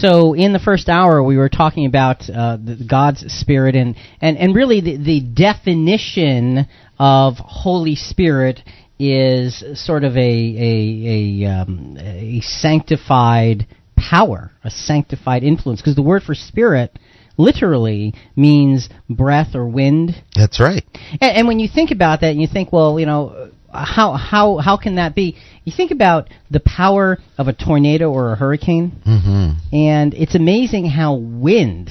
So in the first hour, we were talking about uh, the, God's Spirit and, and, and really the, the definition of Holy Spirit is sort of a a a, um, a sanctified power, a sanctified influence, because the word for spirit literally means breath or wind. That's right. And, and when you think about that, and you think, well, you know, how how how can that be? You think about the power of a tornado or a hurricane, Mm-hmm. and it's amazing how wind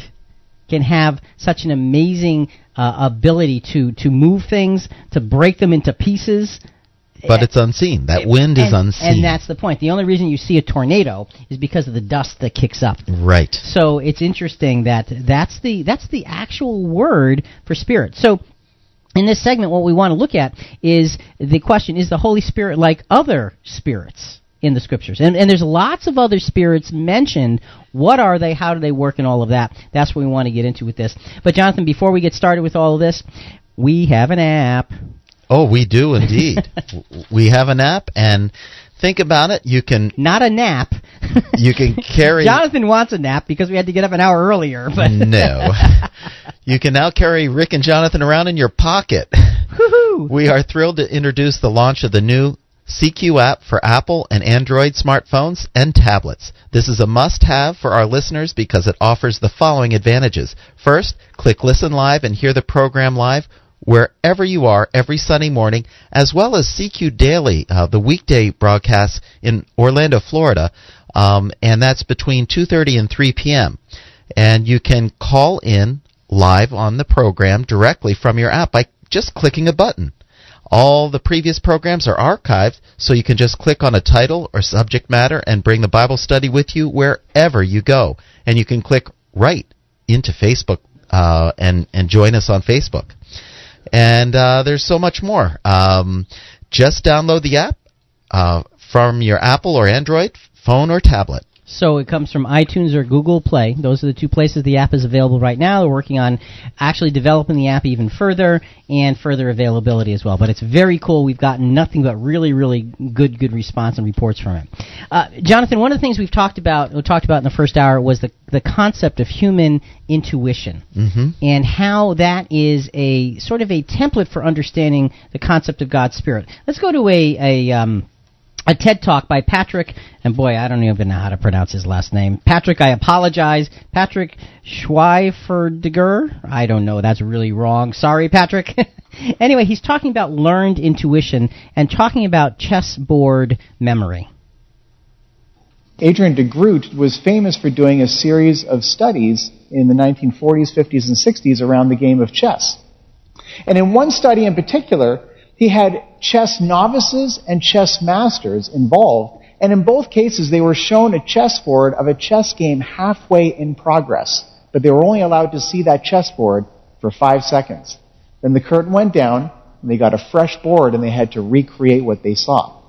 can have such an amazing uh, ability to to move things, to break them into pieces. But it's unseen. That wind is and, unseen. and that's the point. The only reason you see a tornado is because of the dust that kicks up. right. So it's interesting that that's the that's the actual word for spirit. So in this segment, what we want to look at is the question: Is the Holy Spirit like other spirits in the Scriptures? And, and there's lots of other spirits mentioned. What are they? How do they work? And all of that. That's what we want to get into with this. But Jonathan, before we get started with all of this, we have an app. Oh, we do indeed. we have an app, and think about it. You can Not a nap. you can carry. Jonathan wants a nap because we had to get up an hour earlier. But no. You can now carry Rick and Jonathan around in your pocket. Woohoo! We are thrilled to introduce the launch of the new CQ app for Apple and Android smartphones and tablets. This is a must have for our listeners because it offers the following advantages. First, click Listen Live and hear the program live wherever you are every Sunday morning, as well as CQ Daily, uh, the weekday broadcasts in Orlando, Florida, um, and that's between 2:30 and 3 p.m. And you can call in live on the program directly from your app by just clicking a button. All the previous programs are archived, so you can just click on a title or subject matter and bring the Bible study with you wherever you go. And you can click right into Facebook uh, and and join us on Facebook. And uh, there's so much more. Um, just download the app uh, from your Apple or Android phone or tablet. So it comes from iTunes or Google Play. Those are the two places the app is available right now. We're working on actually developing the app even further and further availability as well. But it's very cool. We've gotten nothing but really, really good, good response and reports from it. Uh, Jonathan, one of the things we've talked about, we talked about in the first hour, was the the concept of human intuition Mm-hmm. and how that is a sort of a template for understanding the concept of God's Spirit. Let's go to a a um, a TED talk by Patrick, and boy, I don't even know how to pronounce his last name. Patrick, I apologize. Patrick Schweiferdegger. I don't know. That's really wrong. Sorry, Patrick. anyway, he's talking about learned intuition and talking about chessboard memory. Adriaan de Groot was famous for doing a series of studies in the 1940s, 50s, and 60s around the game of chess. And in one study in particular, he had chess novices and chess masters involved, and in both cases they were shown a chessboard of a chess game halfway in progress, but they were only allowed to see that chessboard for five seconds. Then the curtain went down, and they got a fresh board, and they had to recreate what they saw.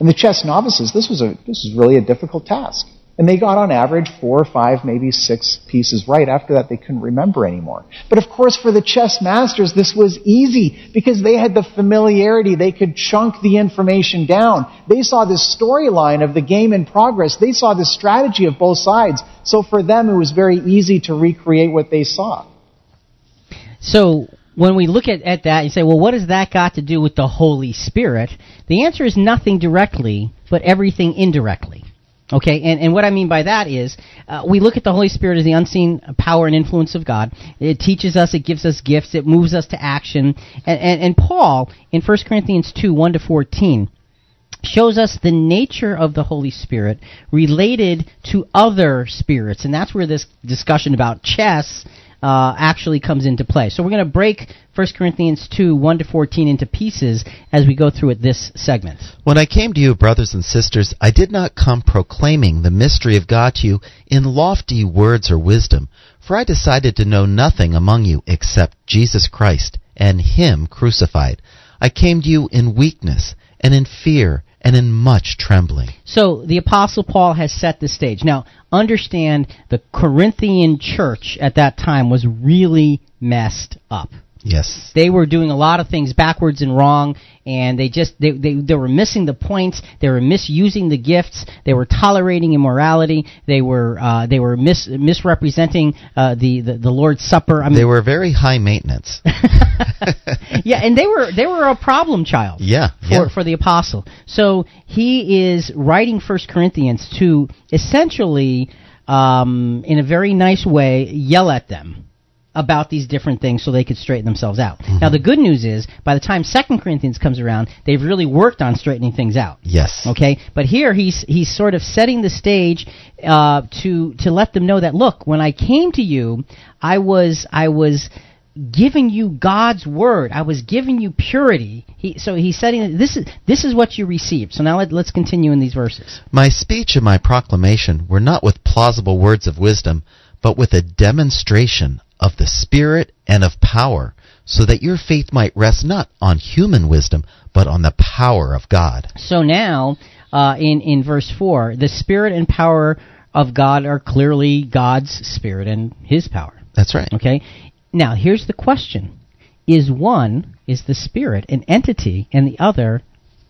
And the chess novices, this was a this was really a difficult task. And they got on average four or five, maybe six pieces right. After that, they couldn't remember anymore. But of course, for the chess masters, this was easy because they had the familiarity. They could chunk the information down. They saw the storyline of the game in progress. They saw the strategy of both sides. So for them, it was very easy to recreate what they saw. So when we look at, at that, and say, well, what has that got to do with the Holy Spirit? The answer is nothing directly, but everything indirectly. Okay, and, and what I mean by that is, uh, we look at the Holy Spirit as the unseen power and influence of God. It teaches us, it gives us gifts, it moves us to action. And, and, and Paul, in 1 Corinthians 2, 1 to 14, shows us the nature of the Holy Spirit related to other spirits. And that's where this discussion about chess uh, actually comes into play. So we're going to break 1 Corinthians 2, 1 to 14 into pieces as we go through it this segment. When I came to you, brothers and sisters, I did not come proclaiming the mystery of God to you in lofty words or wisdom, for I decided to know nothing among you except Jesus Christ and Him crucified. I came to you in weakness and in fear and in much trembling. So the Apostle Paul has set the stage. Now, understand the Corinthian church at that time was really messed up. Yes. They were doing a lot of things backwards and wrong, and they just they, they they were missing the points. They were misusing the gifts. They were tolerating immorality. They were uh, they were mis- misrepresenting uh, the, the the Lord's Supper. I mean, They were very high maintenance. yeah, and they were they were a problem child. Yeah, For, yeah. for the apostle. So he is writing First Corinthians to essentially, um, in a very nice way, yell at them about these different things so they could straighten themselves out. Mm-hmm. Now the good news is, by the time Second Corinthians comes around, they've really worked on straightening things out. Yes. Okay, but here he's he's sort of setting the stage uh, to to let them know that look, when I came to you, I was I was giving you God's word. I was giving you purity. He, so he's setting this is this is what you received. So now let, let's continue in these verses. My speech and my proclamation were not with plausible words of wisdom, but with a demonstration of the Spirit and of power, so that your faith might rest not on human wisdom, but on the power of God. So now uh, in in verse four, the spirit and power of God are clearly God's spirit and His power. That's right. Okay. Now here's the question: Is one is the spirit an entity and the other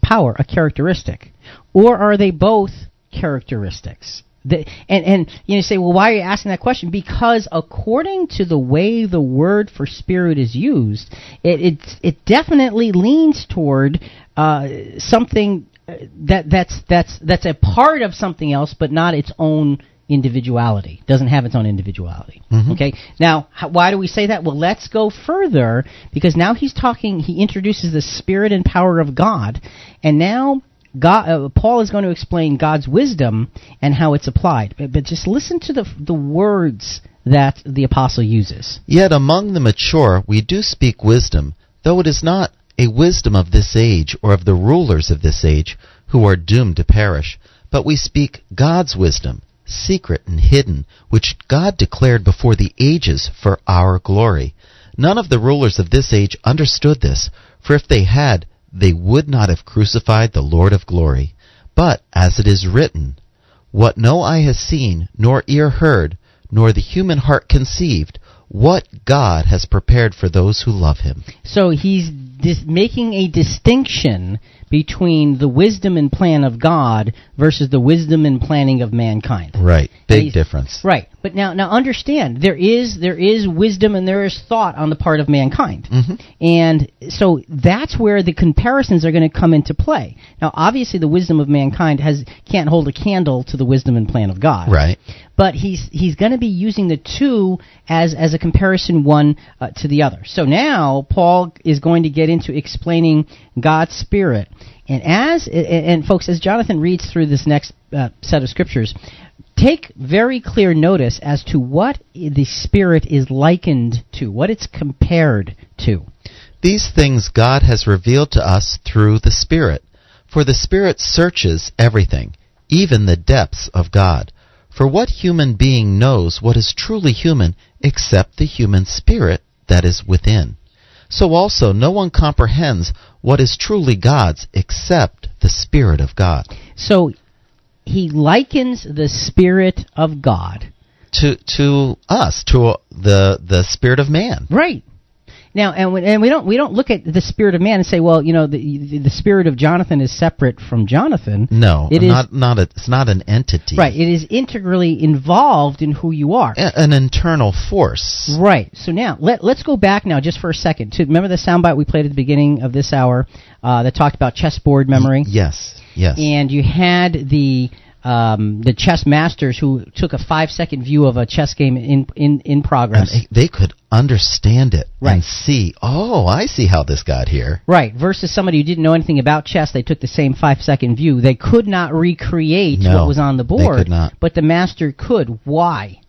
power a characteristic, or are they both characteristics? The, and and you know, say, well, why are you asking that question? Because according to the way the word for spirit is used, it it, it definitely leans toward uh, something uh, that that's that's that's a part of something else, but not its own individuality. Doesn't have its own individuality. Okay. Now, how, why do we say that? Well, let's go further because now he's talking. He introduces the spirit and power of God, and now God, uh, Paul is going to explain God's wisdom and how it's applied. But, but just listen to the the words that the apostle uses. Yet among the mature we do speak wisdom, though it is not a wisdom of this age or of the rulers of this age who are doomed to perish, but we speak God's wisdom, secret and hidden, which God declared before the ages for our glory. None of the rulers of this age understood this, for if they had, they would not have crucified the Lord of glory. But, as it is written, what no eye has seen, nor ear heard, nor the human heart conceived, what God has prepared for those who love him. So he's dis- making a distinction between the wisdom and plan of God versus the wisdom and planning of mankind. Right. Big difference. Right. But now now understand there is there is wisdom and there is thought on the part of mankind. And so that's where the comparisons are going to come into play. Now obviously the wisdom of mankind has can't hold a candle to the wisdom and plan of God. Right. But he's he's going to be using the two as as a comparison one uh, to the other. So now Paul is going to get into explaining God's spirit. And as and, and folks as Jonathan reads through this next uh, set of scriptures, take very clear notice as to what the spirit is likened to, what it's compared to. These things God has revealed to us through the Spirit. For the Spirit searches everything, even the depths of God. For what human being knows what is truly human except the human spirit that is within? So also no one comprehends what is truly God's except the Spirit of God. So he likens the spirit of God To to us, to the the spirit of man. Right. Now, and we, and we don't we don't look at the spirit of man and say, well, you know, the the spirit of Jonathan is separate from Jonathan. No, It is- not not a, it's not an entity. Right. It is integrally involved in who you are. A- an internal force. Right. So now let let's go back now just for a second to remember the soundbite we played at the beginning of this hour uh, that talked about chessboard memory. Yes. Yes. and you had the um, the chess masters who took a five second view of a chess game in in in progress. they- they could understand it Right. and see, oh, I see how this got here. Right, versus somebody who didn't know anything about chess, they took the same five second view. They could not recreate No, what was on the board. they could not. but the master could. Why?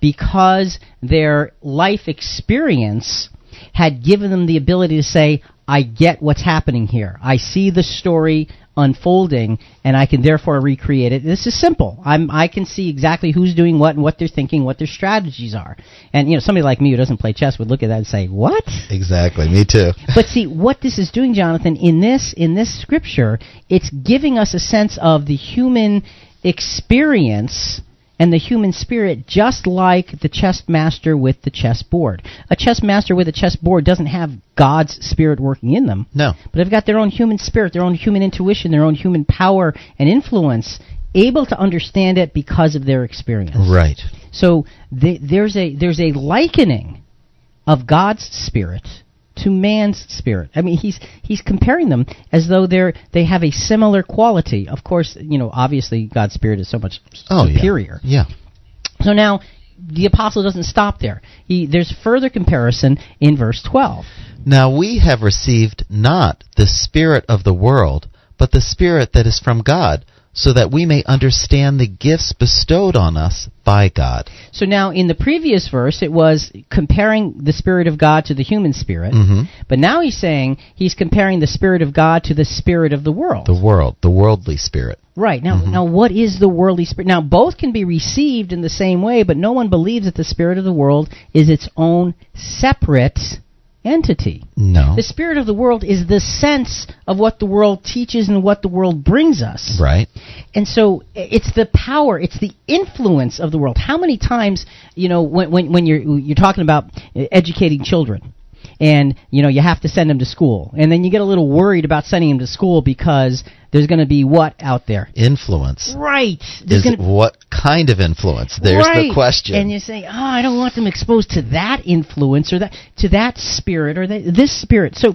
Because their life experience had given them the ability to say, I get what's happening here. I see the story unfolding, and I can therefore recreate it. This is simple. I'm, I can see exactly who's doing what and what they're thinking, what their strategies are. And, you know, somebody like me who doesn't play chess would look at that and say, what? Exactly. Me too. But see, what this is doing, Jonathan, in this in this scripture, it's giving us a sense of the human experience and the human spirit, just like the chess master with the chess board. A chess master with a chess board doesn't have God's spirit working in them, No. but they've got their own human spirit, their own human intuition, their own human power and influence, able to understand it because of their experience. Right. So th- there's a there's a likening of God's spirit to man's spirit. I mean, he's he's comparing them as though they're they have a similar quality. Of course, you know, obviously God's spirit is so much Oh, yeah. superior. Yeah. So now the apostle doesn't stop there. He, there's further comparison in verse 12. Now we have received not the Spirit of the world, but the Spirit that is from God, so that we may understand the gifts bestowed on us by God. So now in the previous verse it was comparing the spirit of God to the human spirit. hmm But now he's saying he's comparing the spirit of God to the spirit of the world. The world, the worldly spirit. Right. Now now what is the worldly spirit? Now both can be received in the same way, but no one believes that the spirit of the world is its own separate entity. No. The spirit of the world is the sense of what the world teaches and what the world brings us. Right. And so it's the power, it's the influence of the world. How many times, you know, when when, when you're you're talking about uh, educating children and you know you have to send them to school and then you get a little worried about sending them to school because there's going to be what out there? Influence. Right. There's Is what kind of influence? There's right. the question. And you say, "Oh, I don't want them exposed to that influence or that to that spirit or that, this spirit." So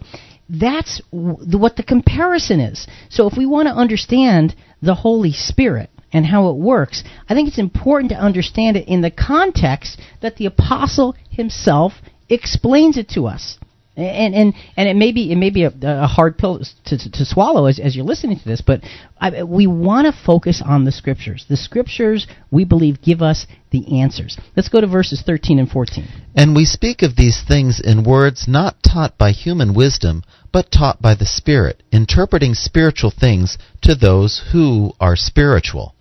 that's w- the, what the comparison is. So if we want to understand the Holy Spirit and how it works, I think it's important to understand it in the context that the apostle himself explains it to us. And and and it may be it may be a, a hard pill to, to, to swallow as, as you're listening to this, but I, we want to focus on the scriptures. The scriptures we believe give us the answers. Let's go to verses 13 and 14. And we speak of these things in words not taught by human wisdom, but taught by the Spirit, interpreting spiritual things to those who are spiritual.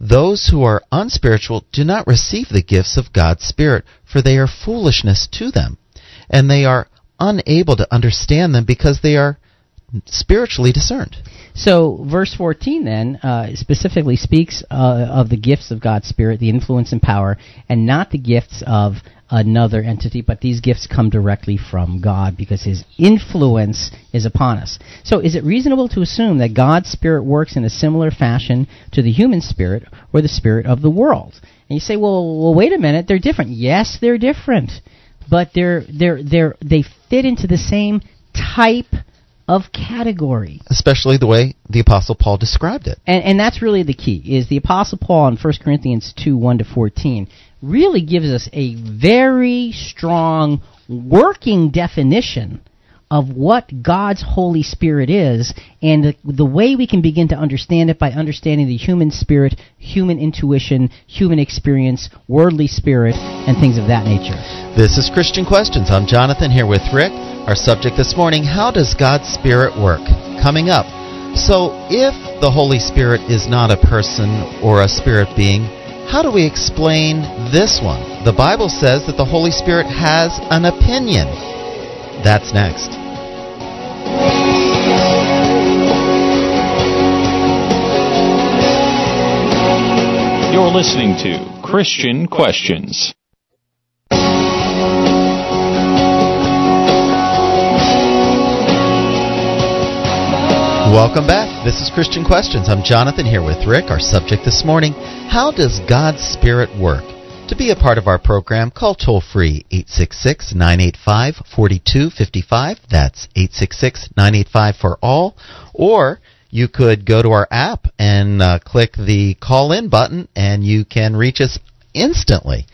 Those who are unspiritual do not receive the gifts of God's Spirit, for they are foolishness to them, and they are unable to understand them because they are spiritually discerned. So, verse 14 then uh, specifically speaks uh, of the gifts of God's Spirit, the influence and power, and not the gifts of another entity, but these gifts come directly from God because His influence is upon us. So, is it reasonable to assume that God's Spirit works in a similar fashion to the human spirit or the spirit of the world? And you say, well, well, wait a minute, they're different. Yes, they're different, but they're they're they're they fit into the same type of category. Especially the way the Apostle Paul described it. And, and that's really the key, is the Apostle Paul in 1 Corinthians 2, 1 to 14 really gives us a very strong working definition of what God's Holy Spirit is and the, the, way we can begin to understand it by understanding the human spirit, human intuition, human experience, worldly spirit, and things of that nature. This is Christian Questions. I'm Jonathan here with Rick. Our subject this morning How does God's Spirit work? Coming up. So, if the Holy Spirit is not a person or a spirit being, how do we explain this one? The Bible says that the Holy Spirit has an opinion. That's next. You're listening to Christian Questions. Welcome back. This is Christian Questions. I'm Jonathan here with Rick. Our subject this morning How does God's Spirit work? To be a part of our program, call toll free 866 985 4255. That's 866 985 for all. Or you could go to our app and uh, click the call in button and you can reach us instantly.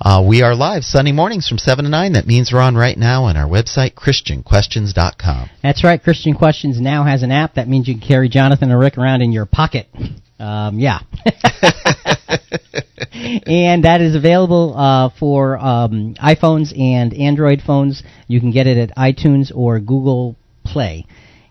Uh, we are live Sunday mornings from 7 to 9. That means we're on right now on our website, ChristianQuestions.com. That's right. Christian Questions now has an app. That means you can carry Jonathan and Rick around in your pocket. Um, yeah. and that is available uh, for um, iPhones and Android phones. You can get it at iTunes or Google Play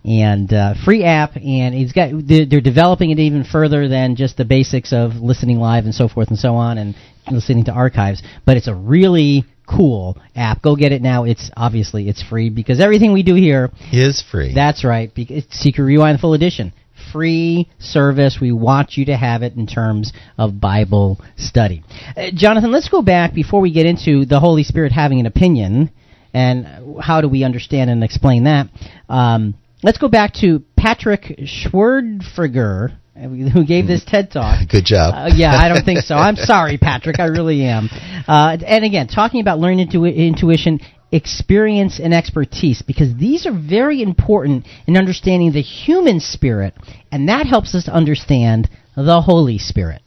and uh, free app, and it's got they're, they're developing it even further than just the basics of listening live and so forth and so on, and listening to archives. But it's a really cool app. Go get it now. It's obviously it's free because everything we do here is free. That's right. It's CQ Rewind Full Edition. Free service. We want you to have it in terms of Bible study. Uh, Jonathan, let's go back before we get into the Holy Spirit having an opinion and how do we understand and explain that. Um, let's go back to Patrick Schwerdtfeger, who gave this TED talk. Good job. Uh, yeah, I don't think so. I'm sorry, Patrick. I really am. Uh, and again, talking about learning intu- intuition, experience, and expertise, because these are very important in understanding the human spirit, and that helps us to understand the Holy Spirit.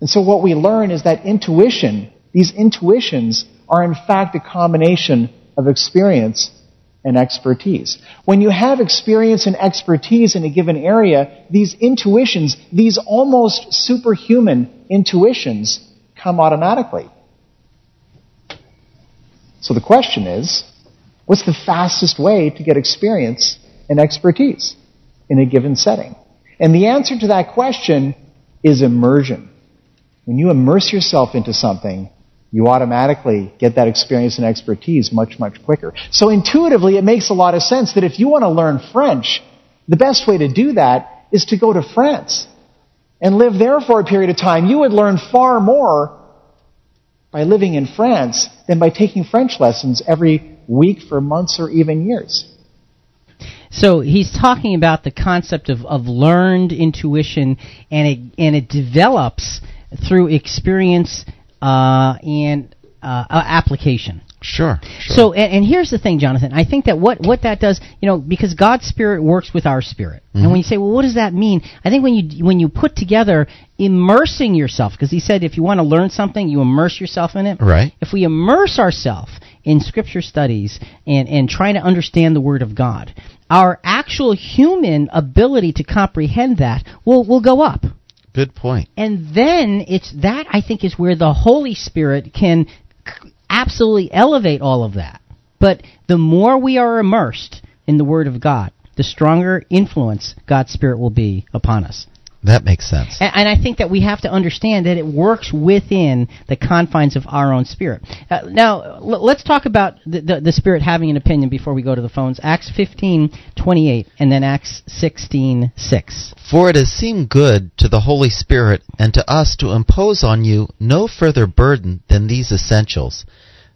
And so, what we learn is that intuition, these intuitions, are in fact a combination of experience and expertise. When you have experience and expertise in a given area, these intuitions, these almost superhuman intuitions, come automatically. So the question is, what's the fastest way to get experience and expertise in a given setting? And the answer to that question is immersion. When you immerse yourself into something, you automatically get that experience and expertise much, much quicker. So intuitively, it makes a lot of sense that if you want to learn French, the best way to do that is to go to France and live there for a period of time. You would learn far more by living in France than by taking French lessons every week for months or even years. So he's talking about the concept of, of learned intuition, and it and it develops through experience uh, and uh, application. Sure, sure. So, and, and, here's the thing, Jonathan. I think that what, what that does, you know, because God's Spirit works with our spirit. Mm-hmm. And when you say, well, what does that mean? I think when you when you put together immersing yourself, because He said if you want to learn something, you immerse yourself in it. Right. If we immerse ourselves in Scripture studies and and trying to understand the Word of God, our actual human ability to comprehend that will will go up. Good point. And then it's that I think is where the Holy Spirit can absolutely elevate all of that. But the more we are immersed in the Word of God, the stronger influence God's Spirit will be upon us. That makes sense. And, and, I think that we have to understand that it works within the confines of our own spirit. Uh, now, l- let's talk about the, the, the, spirit having an opinion before we go to the phones. Acts 15, 28, and then Acts 16, 6. For it has seemed good to the Holy Spirit and to us to impose on you no further burden than these essentials.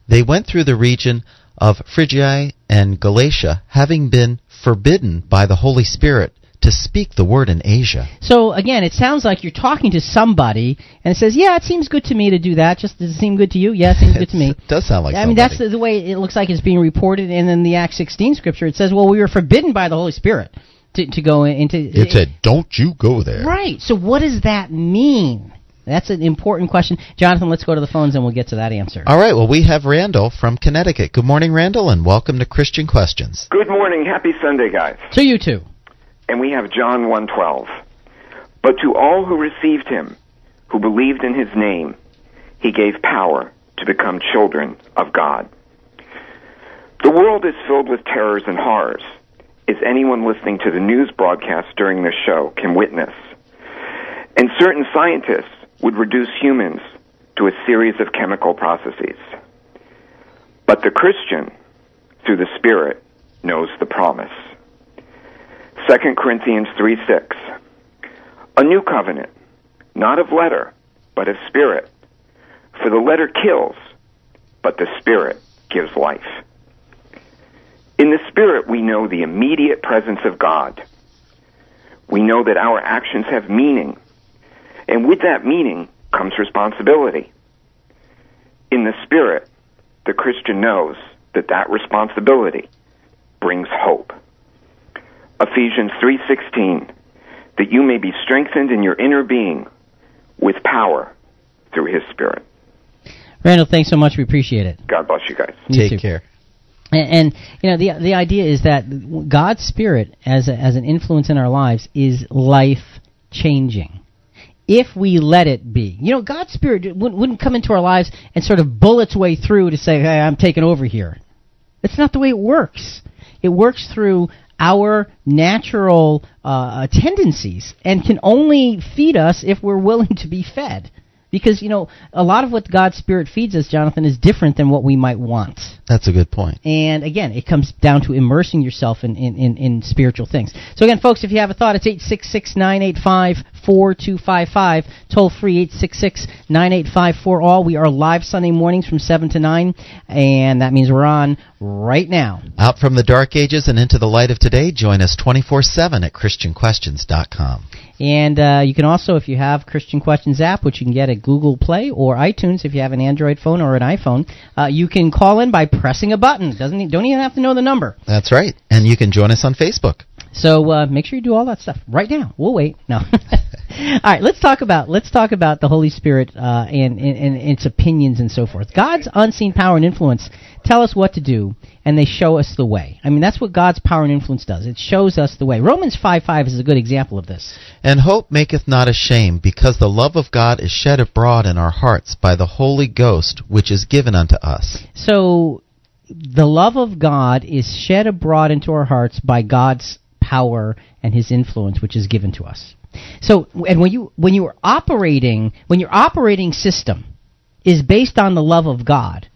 They went through the region of Phrygia and Galatia, having been forbidden by the Holy Spirit to speak the word in Asia. So again, it sounds like you're talking to somebody and it says, "Yeah, it seems good to me to do that." Just does it seem good to you? Yeah, it seems good to me. It does sound like. I mean, that's the, the, way it looks like it's being reported. And then the Acts 16 scripture, it says, "Well, we were forbidden by the Holy Spirit to, to go into." It said, "Don't you go there." Right. So what does that mean? That's an important question. Jonathan, let's go to the phones and we'll get to that answer. All right. Well, we have Randall from Connecticut. Good morning, Randall, and welcome to Christian Questions. Good morning. Happy Sunday, guys. To you too and we have John 1:12. But to all who received him, who believed in his name, he gave power to become children of God. The world is filled with terrors and horrors, as anyone listening to the news broadcast during this show can witness. And certain scientists would reduce humans to a series of chemical processes. But the Christian, through the Spirit, knows the promise. 2 Corinthians 3 6. A new covenant, not of letter, but of spirit. For the letter kills, but the spirit gives life. In the spirit, we know the immediate presence of God. We know that our actions have meaning, and with that meaning comes responsibility. In the spirit, the Christian knows that that responsibility brings hope. Ephesians 3:16 that you may be strengthened in your inner being with power through his spirit. Randall, thanks so much. We appreciate it. God bless you guys. You Take too. care. And, and, you know the the idea is that God's spirit as a, as an influence in our lives is life changing. If we let it be, you know, God's spirit wouldn't, wouldn't come into our lives and sort of bull its way through to say, "Hey, I'm taking over here." That's not the way it works. It works through our natural uh, tendencies and can only feed us if we're willing to be fed. Because, you know, a lot of what God's Spirit feeds us, Jonathan, is different than what we might want. That's a good point. And again, it comes down to immersing yourself in, in, in, in spiritual things. So again, folks, if you have a thought, it's 866 985 4255. Toll free 866 985 all. We are live Sunday mornings from 7 to 9, and that means we're on right now. Out from the dark ages and into the light of today, join us 24 7 at ChristianQuestions.com. And uh, you can also, if you have Christian Questions app, which you can get at Google Play or iTunes, if you have an Android phone or an iPhone, uh, you can call in by pressing a button. Doesn't don't even have to know the number. That's right, and you can join us on Facebook. So uh, make sure you do all that stuff right now. We'll wait. No. all right. Let's talk about let's talk about the Holy Spirit uh, and, and, and its opinions and so forth. God's unseen power and influence tell us what to do, and they show us the way. I mean, that's what God's power and influence does. It shows us the way. Romans five five is a good example of this. And hope maketh not ashamed, because the love of God is shed abroad in our hearts by the Holy Ghost, which is given unto us. So the love of God is shed abroad into our hearts by God's power and his influence which is given to us. So and when you when you are operating when your operating system is based on the love of God,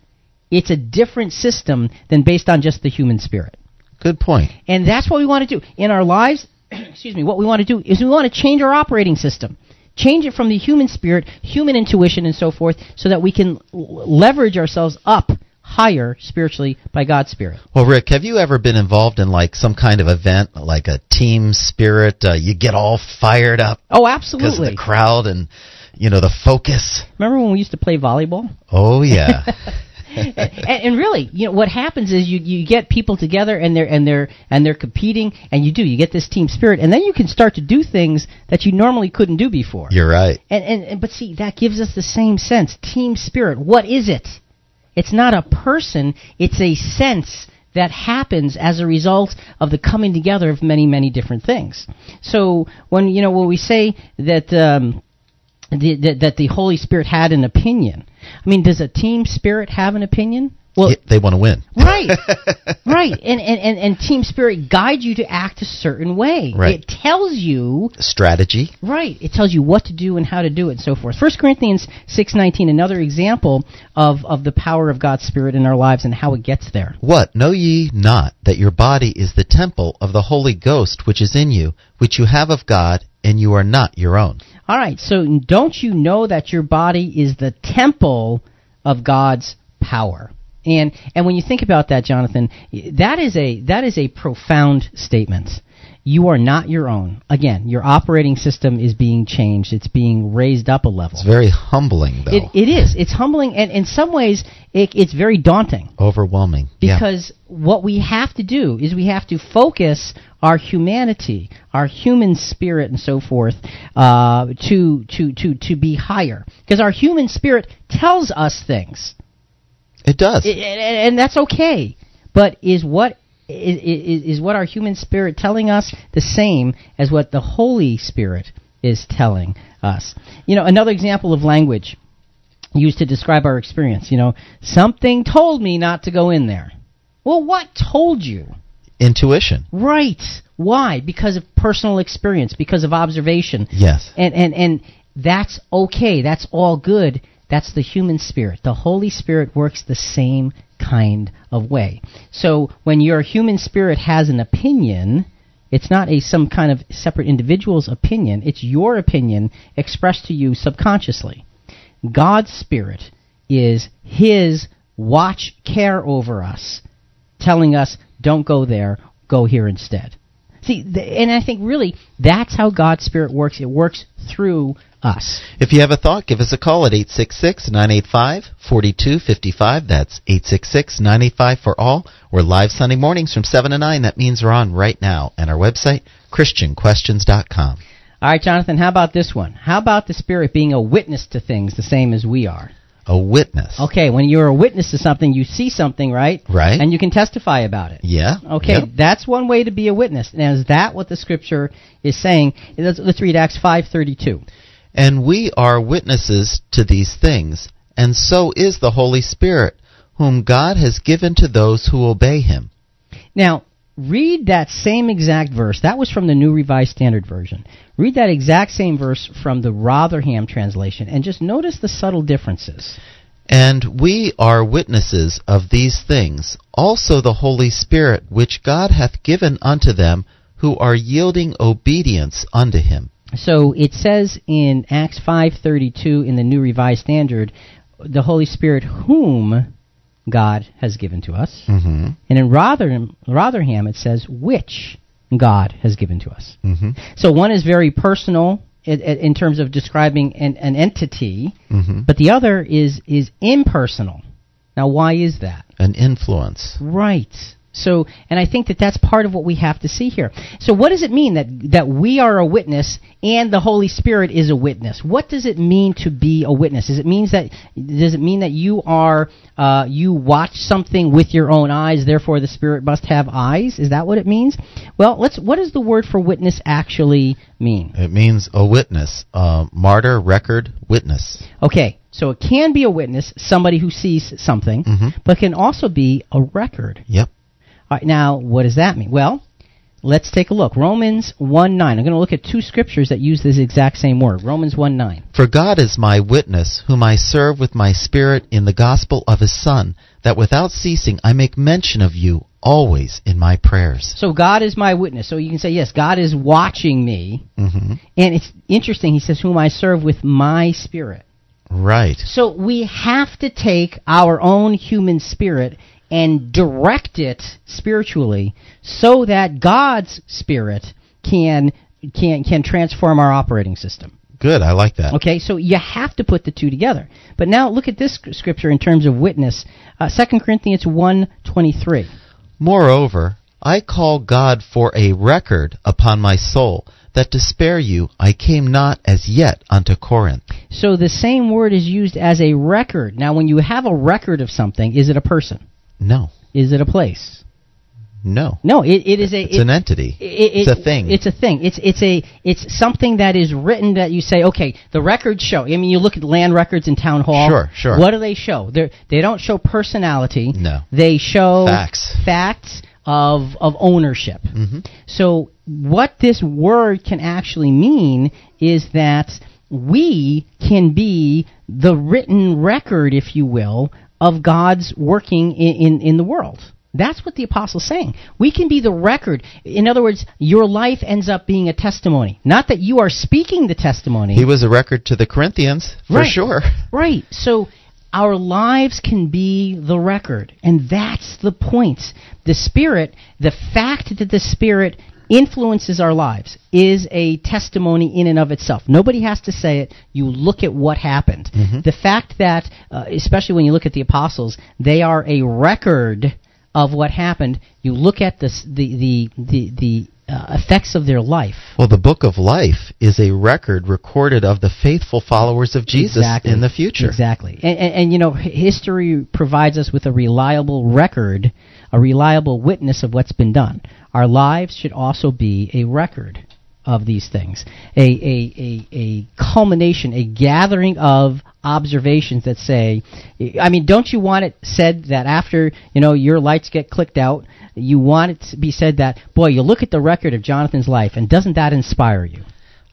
it's a different system than based on just the human spirit. Good point. And that's what we want to do in our lives. excuse me. What we want to do is we want to change our operating system change it from the human spirit, human intuition, and so forth, so that we can leverage ourselves up higher spiritually by God's Spirit. Well, Rick, have you ever been involved in like some kind of event, like a team spirit? Uh, you get all fired up. Oh, absolutely. Because of the crowd and you know the focus. Remember when we used to play volleyball? Oh yeah. and, and, really, you know what happens is you, you get people together and they're and they're and they're competing, and you do you get this team spirit, and then you can start to do things that you normally couldn't do before. You're right. And and, and but see that gives us the same sense. Team spirit. What is it? It's not a person, it's a sense that happens as a result of the coming together of many, many different things. So when you know when we say that um, the, that, that the Holy Spirit had an opinion, I mean, does a team spirit have an opinion? Well- they want to win. Right. right. And, and, and, and Team Spirit guides you to act a certain way. Right. It tells you Strategy. Right. It tells you what to do and how to do it and so forth. First Corinthians six nineteen, another example of, of the power of God's Spirit in our lives and how it gets there. What? Know ye not that your body is the temple of the Holy Ghost which is in you, which you have of God, and you are not your own? All right. So don't you know that your body is the temple of God's power? And and when you think about that, Jonathan, that is a that is a profound statement. You are not your own. Again, your operating system is being changed. It's being raised up a level. It's very humbling, though. It, it is. It's humbling, and in some ways, it, it's very daunting. Overwhelming. yeah. Because what we have to do is we have to focus our humanity, our human spirit, and so forth, uh, to to to to be higher. Because our human spirit tells us things, It does. I- and, and that's okay. But is what is, is, is what our human spirit telling us the same as what the Holy Spirit is telling us? You know, another example of language used to describe our experience. You know, something told me not to go in there. Well, what told you? Intuition. Right. Why? Because of personal experience, because of observation. Yes. And and and that's okay. That's all good. That's the human spirit. The Holy Spirit works the same kind of way. So when your human spirit has an opinion, it's not a some kind of separate individual's opinion. It's your opinion expressed to you subconsciously. God's spirit is his watch care over us, telling us don't go there, go here instead. See, th- and I think really that's how God's spirit works. It works through us. If you have a thought, give us a call at 866-985-4255. That's 866-985 for all. We're live Sunday mornings from 7 to 9. That means we're on right now. And our website, christianquestions.com. All right, Jonathan, how about this one? How about the spirit being a witness to things the same as we are? A witness. Okay, when you're a witness to something, you see something, right? Right. And you can testify about it. Yeah. Okay, Yep. that's one way to be a witness. Now, is that what the scripture is saying? Let's, let's read Acts 5:32. And we are witnesses to these things, and so is the Holy Spirit, whom God has given to those who obey him. Now, read that same exact verse. That was from the New Revised Standard Version. Read that exact same verse from the Rotherham translation and just notice the subtle differences. And we are witnesses of these things, also the Holy Spirit, which God hath given unto them who are yielding obedience unto him. So it says in Acts 5:32 in the New Revised Standard, the Holy Spirit whom God has given to us. Mm-hmm. And in Rotherham, Rotherham it says which God has given to us. Mm-hmm. So one is very personal in, in terms of describing an, an entity, Mm-hmm. but the other is is impersonal. Now, why is that? An influence. Right. So, and I think that that's part of what we have to see here. So, what does it mean that that we are a witness and the Holy Spirit is a witness? What does it mean to be a witness? Does it means that does it mean that you are uh, you watch something with your own eyes, therefore the Spirit must have eyes? Is that what it means? Well, let's. What does the word for witness actually mean? It means a witness, uh, martyr, record, witness. Okay, so it can be a witness, somebody who sees something, Mhm. but can also be a record. Yep. All right, now, what does that mean? Well, let's take a look. Romans 1 9. I'm going to look at two scriptures that use this exact same word. Romans 1 9. For God is my witness, whom I serve with my spirit in the gospel of his Son, that without ceasing I make mention of you always in my prayers. So God is my witness. So you can say, yes, God is watching me. hmm And it's interesting, he says, whom I serve with my spirit. Right. So we have to take our own human spirit and direct it spiritually so that God's spirit can can can transform our operating system. Good. I like that. Okay, so you have to put the two together. But now look at this scripture in terms of witness. Uh, 2 Corinthians 1.23. Moreover, I call God for a record upon my soul, that to spare you I came not as yet unto Corinth. So the same word is used as a record. Now when you have a record of something, is it a person? No. Is it a place? No. No, it, it is a It's it- an entity. it- it- it's a thing. It's a thing. It's it's a it's something that is written that you say, okay, the records show. I mean, you look at land records in town hall. Sure, sure. What do they show? They they don't show personality. No. They show Facts. facts of of ownership. Mhm. So what this word can actually mean is that we can be the written record, if you will, of God's working in, in, in the world. That's what the apostle's saying. We can be the record. In other words, your life ends up being a testimony. Not that you are speaking the testimony. He was a record to the Corinthians, for Right. sure. Right. So our lives can be the record. And that's the point. The Spirit, the fact that the Spirit influences our lives is a testimony in and of itself. Nobody has to say it. You look at what happened. The fact that, uh, especially when you look at the apostles, they are a record of what happened. You look at this, the the the the uh, effects of their life. Well, the book of life is a record recorded of the faithful followers of Jesus Exactly. in the future. Exactly. And, and, and you know, history provides us with a reliable record, a reliable witness of what's been done. Our lives should also be a record of these things, a, a, a, a culmination, a gathering of observations that say, I mean, don't you want it said that after, you know, your lights get clicked out, you want it to be said that, boy, you look at the record of Jonathan's life, and doesn't that inspire you?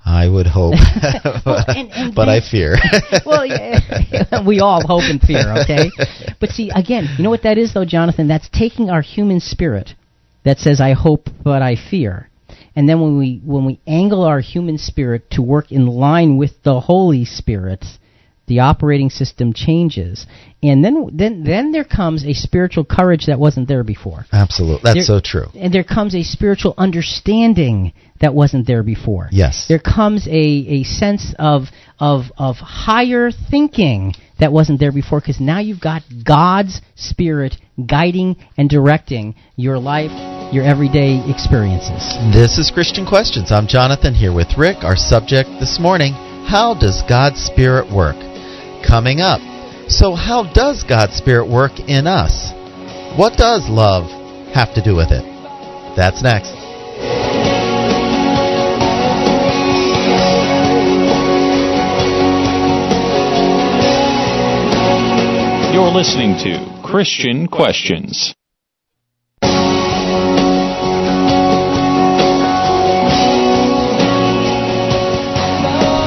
I would hope, Well, and- and but I fear. well, yeah, we all hope and fear, okay? But see, again, you know what that is, though, Jonathan? That's taking our human spirit that says, "I hope, but I fear," and then when we when we angle our human spirit to work in line with the Holy Spirit, the operating system changes, and then then then there comes a spiritual courage that wasn't there before. Absolutely, that's There- so true. And there comes a spiritual understanding that wasn't there before Yes. there comes a, a sense of of of higher thinking that wasn't there before because now you've got God's spirit guiding and directing your life, your everyday experiences. This is Christian Questions. I'm Jonathan here with Rick. Our subject this morning How does God's Spirit work? Coming up. So, how does God's Spirit work in us? What does love have to do with it? That's next. You're listening to Christian Questions.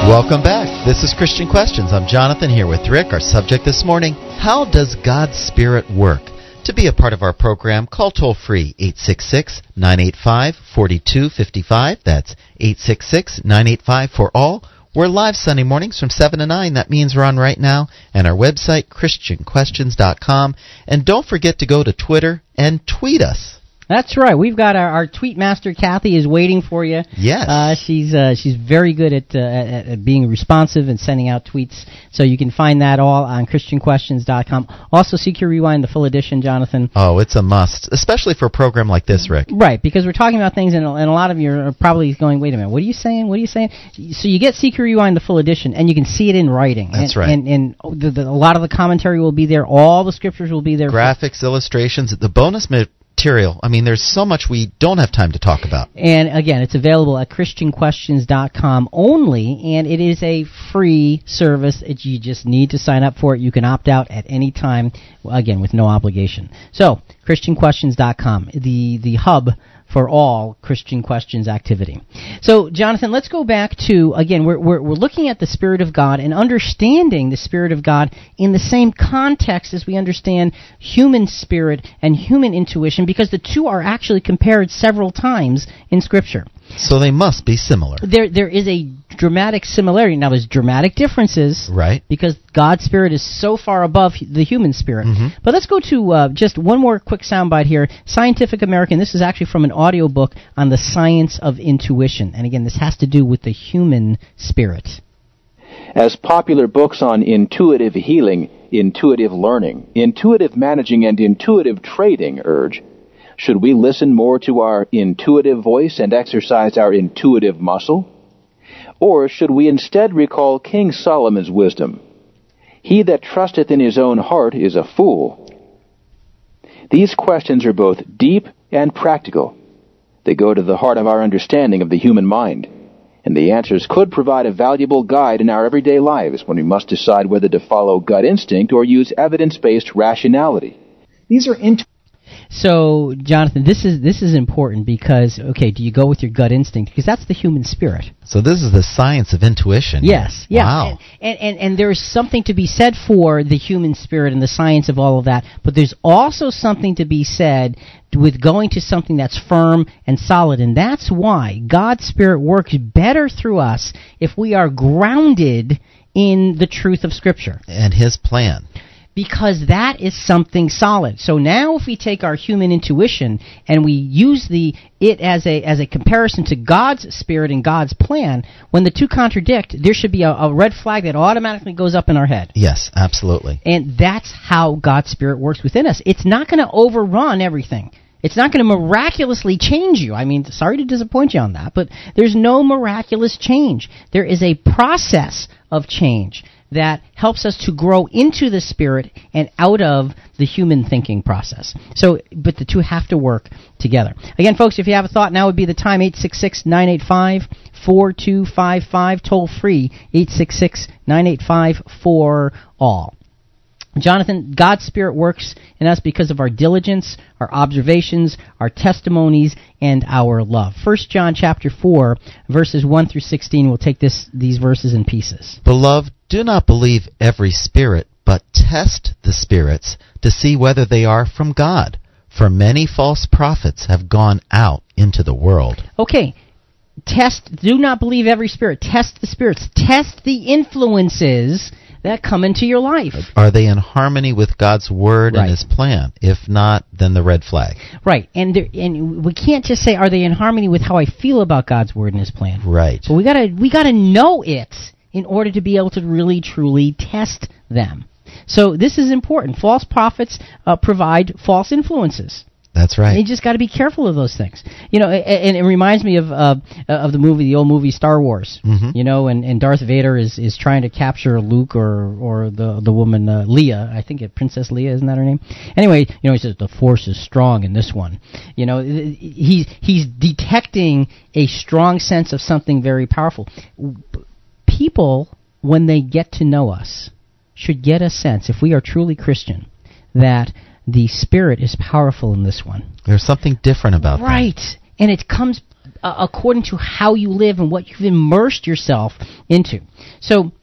Welcome back. This is Christian Questions. I'm Jonathan here with Rick. Our subject this morning How does God's Spirit work? To be a part of our program, call toll free 866 985 4255. That's 866 985 for all. We're live Sunday mornings from 7 to 9. That means we're on right now. And our website, ChristianQuestions.com. And don't forget to go to Twitter and tweet us. That's right. We've got our, our tweet master Kathy is waiting for you. Yes. Uh, she's uh, she's very good at, uh, at at being responsive and sending out tweets. So you can find that all on ChristianQuestions.com. Also, CQ Rewind, the full edition, Jonathan. Oh, it's a must, especially for a program like this, Rick. Right, because we're talking about things, and, and a lot of you are probably going, "Wait a minute, what are you saying? What are you saying?" So you get CQ Rewind, the full edition, and you can see it in writing. That's and, right. And, and the, the, a lot of the commentary will be there. All the scriptures will be there. Graphics, illustrations, the bonus material. I mean, there's so much we don't have time to talk about. And again, it's available at ChristianQuestions.com only, and it is a free service. It, you just need to sign up for it. You can opt out at any time, again, with no obligation. So, ChristianQuestions.com, the, the hub for all Christian questions activity. So, Jonathan, let's go back to, again, we're, we're, we're looking at the Spirit of God and understanding the Spirit of God in the same context as we understand human spirit and human intuition because the two are actually compared several times in Scripture. So they must be similar. There, there is a dramatic similarity. Now, there's dramatic differences Right. because God's spirit is so far above the human spirit. But let's go to uh, just one more quick soundbite here. Scientific American. This is actually from an audiobook on the science of intuition, and again, this has to do with the human spirit. as popular books on intuitive healing, intuitive learning, intuitive managing, and intuitive trading urge, should we listen more to our intuitive voice and exercise our intuitive muscle? Or should we instead recall King Solomon's wisdom? He that trusteth in his own heart is a fool. These questions are both deep and practical. They go to the heart of our understanding of the human mind, and the answers could provide a valuable guide in our everyday lives when we must decide whether to follow gut instinct or use evidence-based rationality. These are int- So, Jonathan, this is this is important because okay, do you go with your gut instinct because that's the human spirit? So this is the science of intuition. Yes, yeah, Wow. and, and and and there's something to be said for the human spirit and the science of all of that, but there's also something to be said with going to something that's firm and solid, and that's why God's spirit works better through us if we are grounded in the truth of Scripture And his plan. Because that is something solid. So now if we take our human intuition and we use the it as a as a comparison to God's spirit and God's plan, when the two contradict, there should be a, a red flag that automatically goes up in our head. Yes, absolutely. And that's how God's spirit works within us. It's not going to overrun everything. It's not going to miraculously change you. I mean, sorry to disappoint you on that, but there's no miraculous change. There is a process of change that helps us to grow into the spirit and out of the human thinking process. So, but the two have to work together. Again, folks, if you have a thought, now would be the time 866 985 4255, toll free 866 985 4 all. Jonathan, God's Spirit works in us because of our diligence, our observations, our testimonies, and our love. First John chapter four, verses one through sixteen. We'll take this these verses in pieces. Beloved, do not believe every spirit, but test the spirits to see whether they are from God. For many false prophets have gone out into the world. Okay, test. Do not believe every spirit. Test the spirits. Test the influences that come into your life. Are they in harmony with God's word Right. and his plan? If not, then the red flag. Right, and there, and we can't just say are they in harmony with how I feel about God's word and His plan. Right. But we gotta we gotta know it in order to be able to really truly test them. So this is important. False prophets uh, provide false influences. That's And you just got to be careful of those things. You know, and it reminds me of uh, of the movie, the old movie Star Wars. Mhm. You know, and, and Darth Vader is, is trying to capture Luke or or the the woman uh, Leia. I think it Princess Leia isn't that her name? Anyway, you know, he says the Force is strong in this one. You know, he's he's detecting a strong sense of something very powerful. People, when they get to know us, should get a sense, if we are truly Christian, that the Spirit is powerful in this one. There's something different about them. Right. And it comes uh, according to how you live and what you've immersed yourself into. So,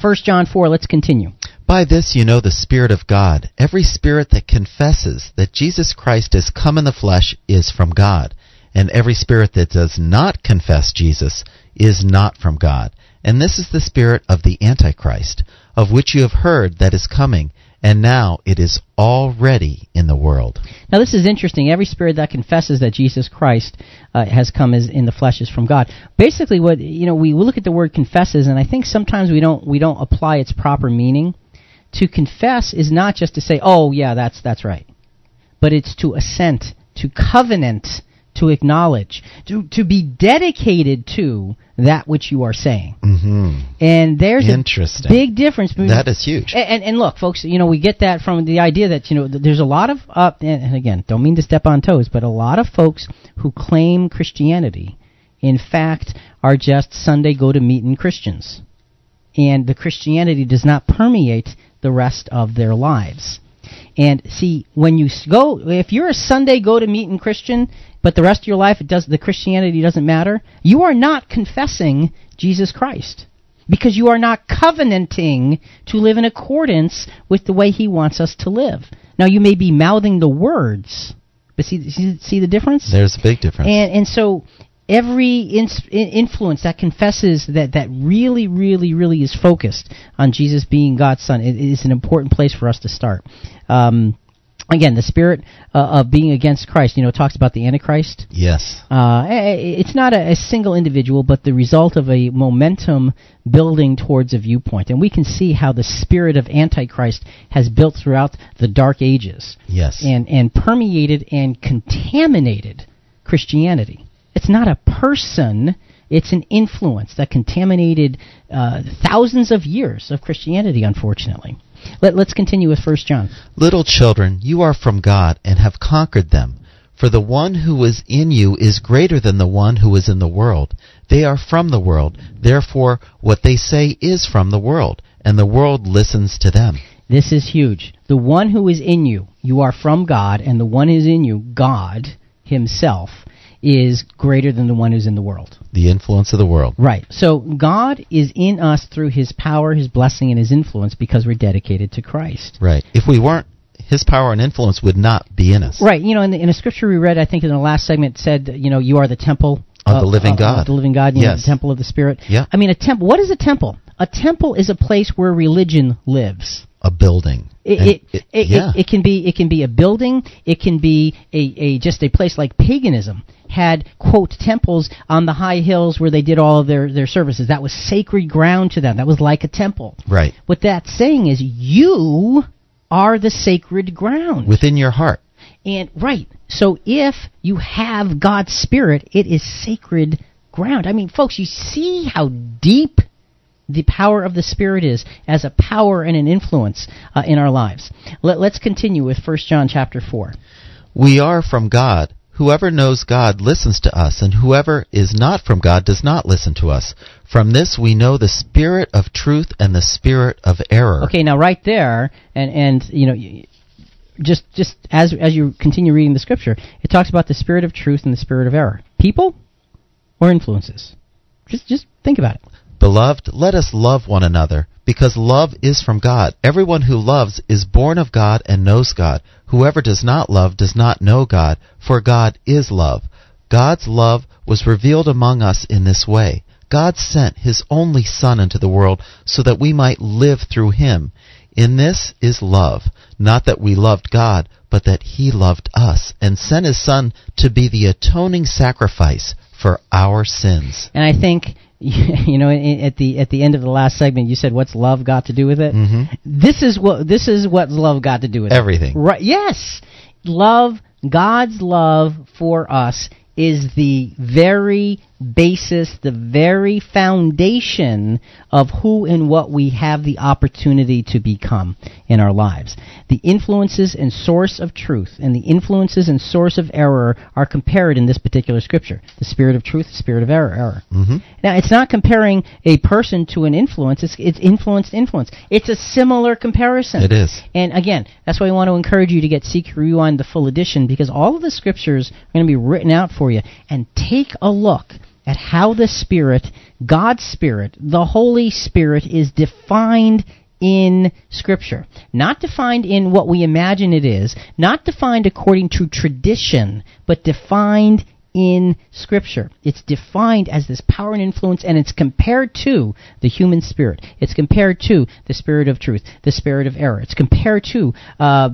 1 John 4, let's continue. By this you know the Spirit of God. Every spirit that confesses that Jesus Christ is come in the flesh is from God. And every spirit that does not confess Jesus is not from God. And this is the spirit of the Antichrist, of which you have heard that is coming, and now it is already in the world. Now, this is interesting. Every spirit that confesses that Jesus Christ uh, has come in the flesh is from God. Basically, what you know, we look at the word confesses, and I think sometimes we don't we don't apply its proper meaning. To confess is not just to say, "Oh, yeah, that's that's right," but it's to assent, to covenant, to acknowledge, to to be dedicated to that which you are saying. hmm And there's Interesting. a big difference. between- That is huge. and, and, and look, folks, you know, we get that from the idea that, you know, th- there's a lot of, uh, and and again, don't mean to step on toes, but a lot of folks who claim Christianity, in fact, are just Sunday go to meeting Christians. And the Christianity does not permeate the rest of their lives. And see, when you go, if you're a Sunday go to meeting Christian, but the rest of your life it does the Christianity doesn't matter, you are not confessing Jesus Christ because you are not covenanting to live in accordance with the way He wants us to live. Now you may be mouthing the words, but see see, see the difference. There's a big difference. And and so every ins- influence that confesses that that really really really is focused on Jesus being God's son it is an important place for us to start. Um, again, the spirit uh, of being against Christ, you know, talks about the Antichrist. yes. Uh, it's not a, a single individual, but the result of a momentum building towards a viewpoint. And we can see how the spirit of Antichrist has built throughout the Dark Ages Yes. and, and permeated and contaminated Christianity. It's not a person, it's an influence that contaminated uh, thousands of years of Christianity, unfortunately. Let, let's continue with 1 John. Little children, you are from God and have conquered them. For the one who is in you is greater than the one who is in the world. They are from the world, therefore what they say is from the world, and the world listens to them. This is huge. The one who is in you, you are from God, and the one who is in you, God Himself, is greater than the one who's in the world. The influence of the world. Right. So God is in us through His power, His blessing, and His influence because we're dedicated to Christ. Right. If we weren't, His power and influence would not be in us. Right. You know, in, the, in a scripture we read, I think in the last segment said, you know, you are the temple Of the living of God. the living God, you know, Yes. the temple of the Spirit. Yeah. I mean, a temple. What is a temple? A temple is a place where religion lives. A building. It, it, it, it, yeah. it can be it can be a building. It can be a, a just a place like paganism had quote temples on the high hills where they did all of their their services. That was sacred ground to them. That was like a temple. right. What that's saying is you are the sacred ground. Within your heart. And right. So if you have God's spirit, it is sacred ground. I mean, folks, you see how deep the power of the spirit is as a power and an influence uh, in our lives. Let, let's continue with 1 John chapter 4. We are from God. Whoever knows God listens to us, and whoever is not from God does not listen to us. From this we know the spirit of truth and the spirit of error. Okay, now right there, and and you know, just just as as you continue reading the scripture, it talks about the spirit of truth and the spirit of error. People or influences. Just just think about it. Beloved, let us love one another, because love is from God. Everyone who loves is born of God and knows God. Whoever does not love does not know God, for God is love. God's love was revealed among us in this way. God sent His only Son into the world so that we might live through Him. In this is love, not that we loved God, but that He loved us and sent His Son to be the atoning sacrifice for our sins. And I think you know at the at the end of the last segment you said what's love got to do with it? hmm This is what this is what love got to do with Everything. it. Right? Yes. Love God's love for us is the very basis, the very foundation of who and what we have the opportunity to become in our lives. The influences and source of truth and the influences and source of error are compared in this particular scripture. The spirit of truth, the spirit of error. error. hmm Now, it's not comparing a person to an influence. It's, it's influence to influence. It's a similar comparison. It is. And again, that's why we want to encourage you to get CQ Rewind the full edition because all of the scriptures are going to be written out for you. And take a look at how the Spirit, God's Spirit, the Holy Spirit, is defined in Scripture. Not defined in what we imagine it is, not defined according to tradition, but defined in Scripture. It's defined as this power and influence, and it's compared to the human spirit. It's compared to the spirit of truth, the spirit of error. It's compared to uh,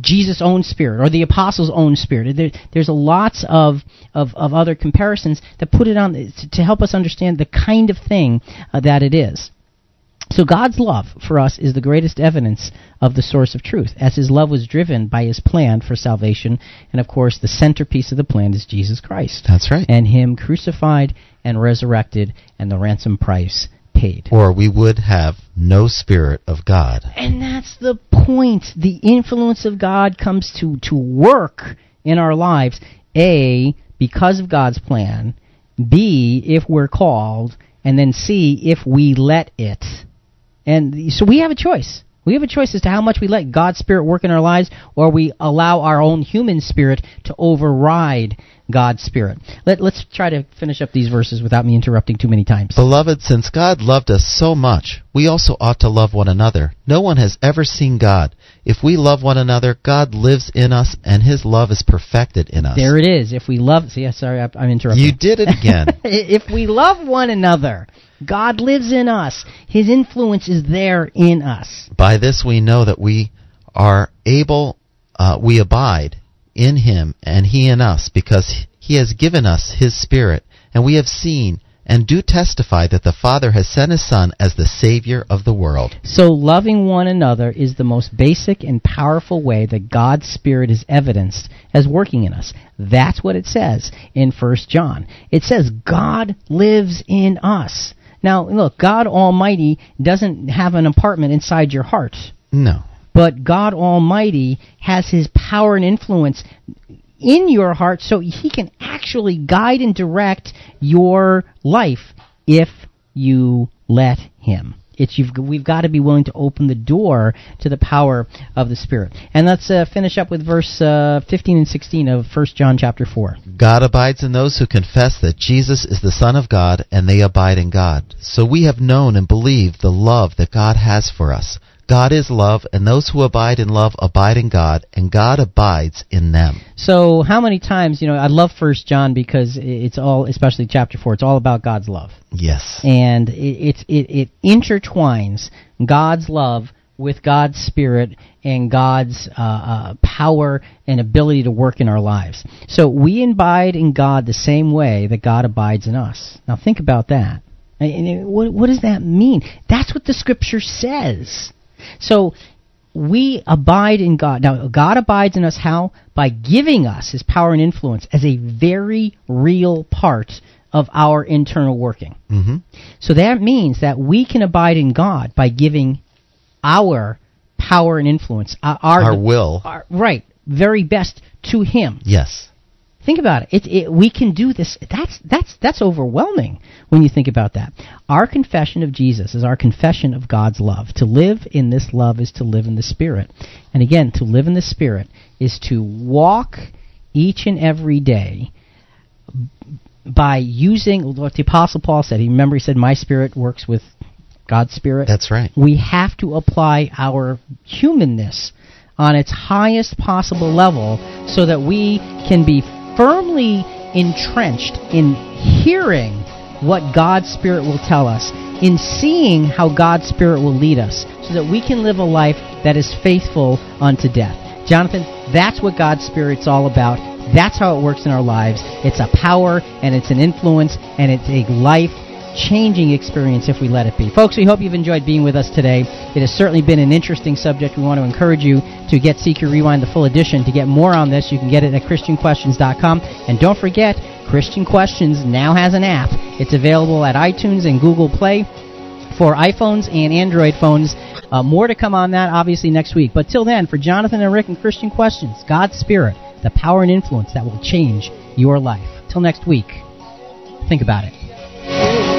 Jesus' own spirit or the apostles' own spirit. There, there's lots of, of, of other comparisons that put it on to, help us understand the kind of thing uh, that it is. So God's love for us is the greatest evidence of the source of truth, as his love was driven by his plan for salvation, and of course the centerpiece of the plan is Jesus Christ. That's right. And him crucified and resurrected and the ransom price paid. or we would have no spirit of God. And that's the point. The influence of God comes to, to work in our lives. A, because of God's plan. B, if we're called. And then C, if we let it. And so we have a choice. We have a choice as to how much we let God's Spirit work in our lives or we allow our own human spirit to override God's Spirit. Let, let's try to finish up these verses without me interrupting too many times. Beloved, since God loved us so much, we also ought to love one another. No one has ever seen God. If we love one another, God lives in us, and His love is perfected in us. There it is. If we love, see, sorry, I, I'm interrupting. you did it again. if we love one another, God lives in us. His influence is there in us. By this we know that we are able, uh, we abide in Him, and He in us, because He has given us His Spirit, and we have seen and do testify that the Father has sent His Son as the Savior of the world. So loving one another is the most basic and powerful way that God's Spirit is evidenced as working in us. That's what it says in 1 John. It says God lives in us. Now, look, God Almighty doesn't have an apartment inside your heart. No. But God Almighty has His power and influence in your heart so he can actually guide and direct your life if you let him. It's you've, we've got to be willing to open the door to the power of the Spirit. And let's uh, finish up with verse uh, 15 and 16 of 1 John chapter 4. God abides in those who confess that Jesus is the Son of God, and they abide in God. So we have known and believed the love that God has for us. God is love, and those who abide in love abide in God, and God abides in them. So, how many times, you know, I love First John because it's all, especially chapter four, it's all about God's love, Yes. and it it it, intertwines God's love with God's spirit and God's uh, uh, power and ability to work in our lives. So we abide in God the same way that God abides in us. Now, think about that. And what, what does that mean? That's what the Scripture says. So we abide in God. Now, God abides in us how? By giving us His power and influence as a very real part of our internal working. hmm So that means that we can abide in God by giving our power and influence, uh, our, Our will. our- right, very best to Him. Yes. Think about it. It, it. We can do this. That's that's that's overwhelming when you think about that. Our confession of Jesus is our confession of God's love. To live in this love is to live in the Spirit. And again, to live in the Spirit is to walk each and every day by using what the Apostle Paul said. He remember he said, "My Spirit works with God's Spirit." That's right. we have to apply our humanness on its highest possible level so that we can be firmly entrenched in hearing what God's Spirit will tell us, in seeing how God's Spirit will lead us, so that we can live a life that is faithful unto death. Jonathan, that's what God's Spirit's all about. That's how it works in our lives. It's a power and it's an influence and it's a life changing experience if we let it be. Folks, we hope you've enjoyed being with us today. It has certainly been an interesting subject. We want to encourage you to get CQ Rewind the full edition. To get more on this, you can get it at ChristianQuestions.com. And don't forget, Christian Questions now has an app. It's available at iTunes and Google Play for iPhones and Android phones. Uh, more to come on that, obviously, next week. But till then, for Jonathan and Rick and Christian Questions, God's Spirit, the power and influence that will change your life. Till next week, think about it.